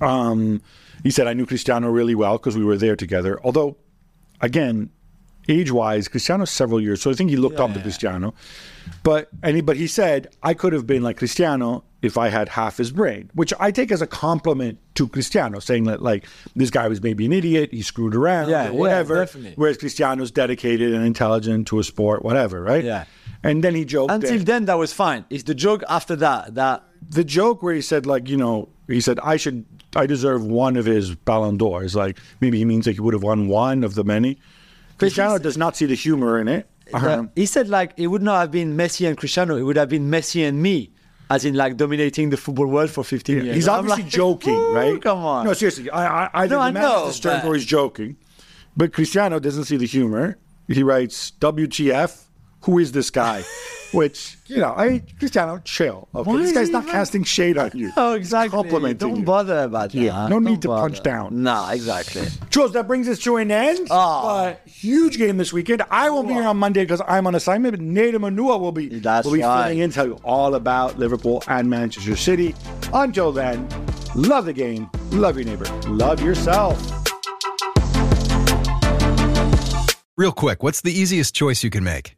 Um, he said I knew Cristiano really well because we were there together. Although, again, age-wise, Cristiano's several years, so I think he looked Yeah, up to yeah. Cristiano. But and he, but he said I could have been like Cristiano if I had half his brain, which I take as a compliment to Cristiano, saying that like this guy was maybe an idiot, he screwed around, Yeah, or yeah, whatever. definitely. Whereas Cristiano's dedicated and intelligent to a sport, whatever, right? Yeah. And then he joked Until that- then, that was fine. It's the joke after that that the joke where he said like you know he said I should I deserve one of his Ballon d'Ors like maybe he means like he would have won one of the many. Cristiano does not see the humor in it. Uh, he said like it would not have been Messi and Cristiano, it would have been Messi and me, as in like dominating the football world for 15 years. he's obviously like, joking, right? Come on. No, seriously. I I, I No, I know, the strength but- he's joking, but Cristiano doesn't see the humor. He writes WTF. Who is this guy? Which you know, I Cristiano, chill. Okay, Why this guy's not even- casting shade on you. Oh, He's exactly. complimenting Don't you. bother about that. Yeah, no need Don't to punch down. No, exactly. Jules, that brings us to an end. Oh. But huge game this weekend. I won't be here on Monday because I'm on assignment, but Nedum Onuoha will be, That's will be right. filling in, tell you all about Liverpool and Manchester City. Until then, love the game, love your neighbor, love yourself. Real quick, what's the easiest choice you can make?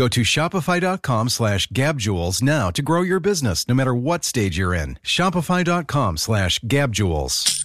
Go to shopify.com slash gabjewels now to grow your business no matter what stage you're in. Shopify.com slash gabjewels.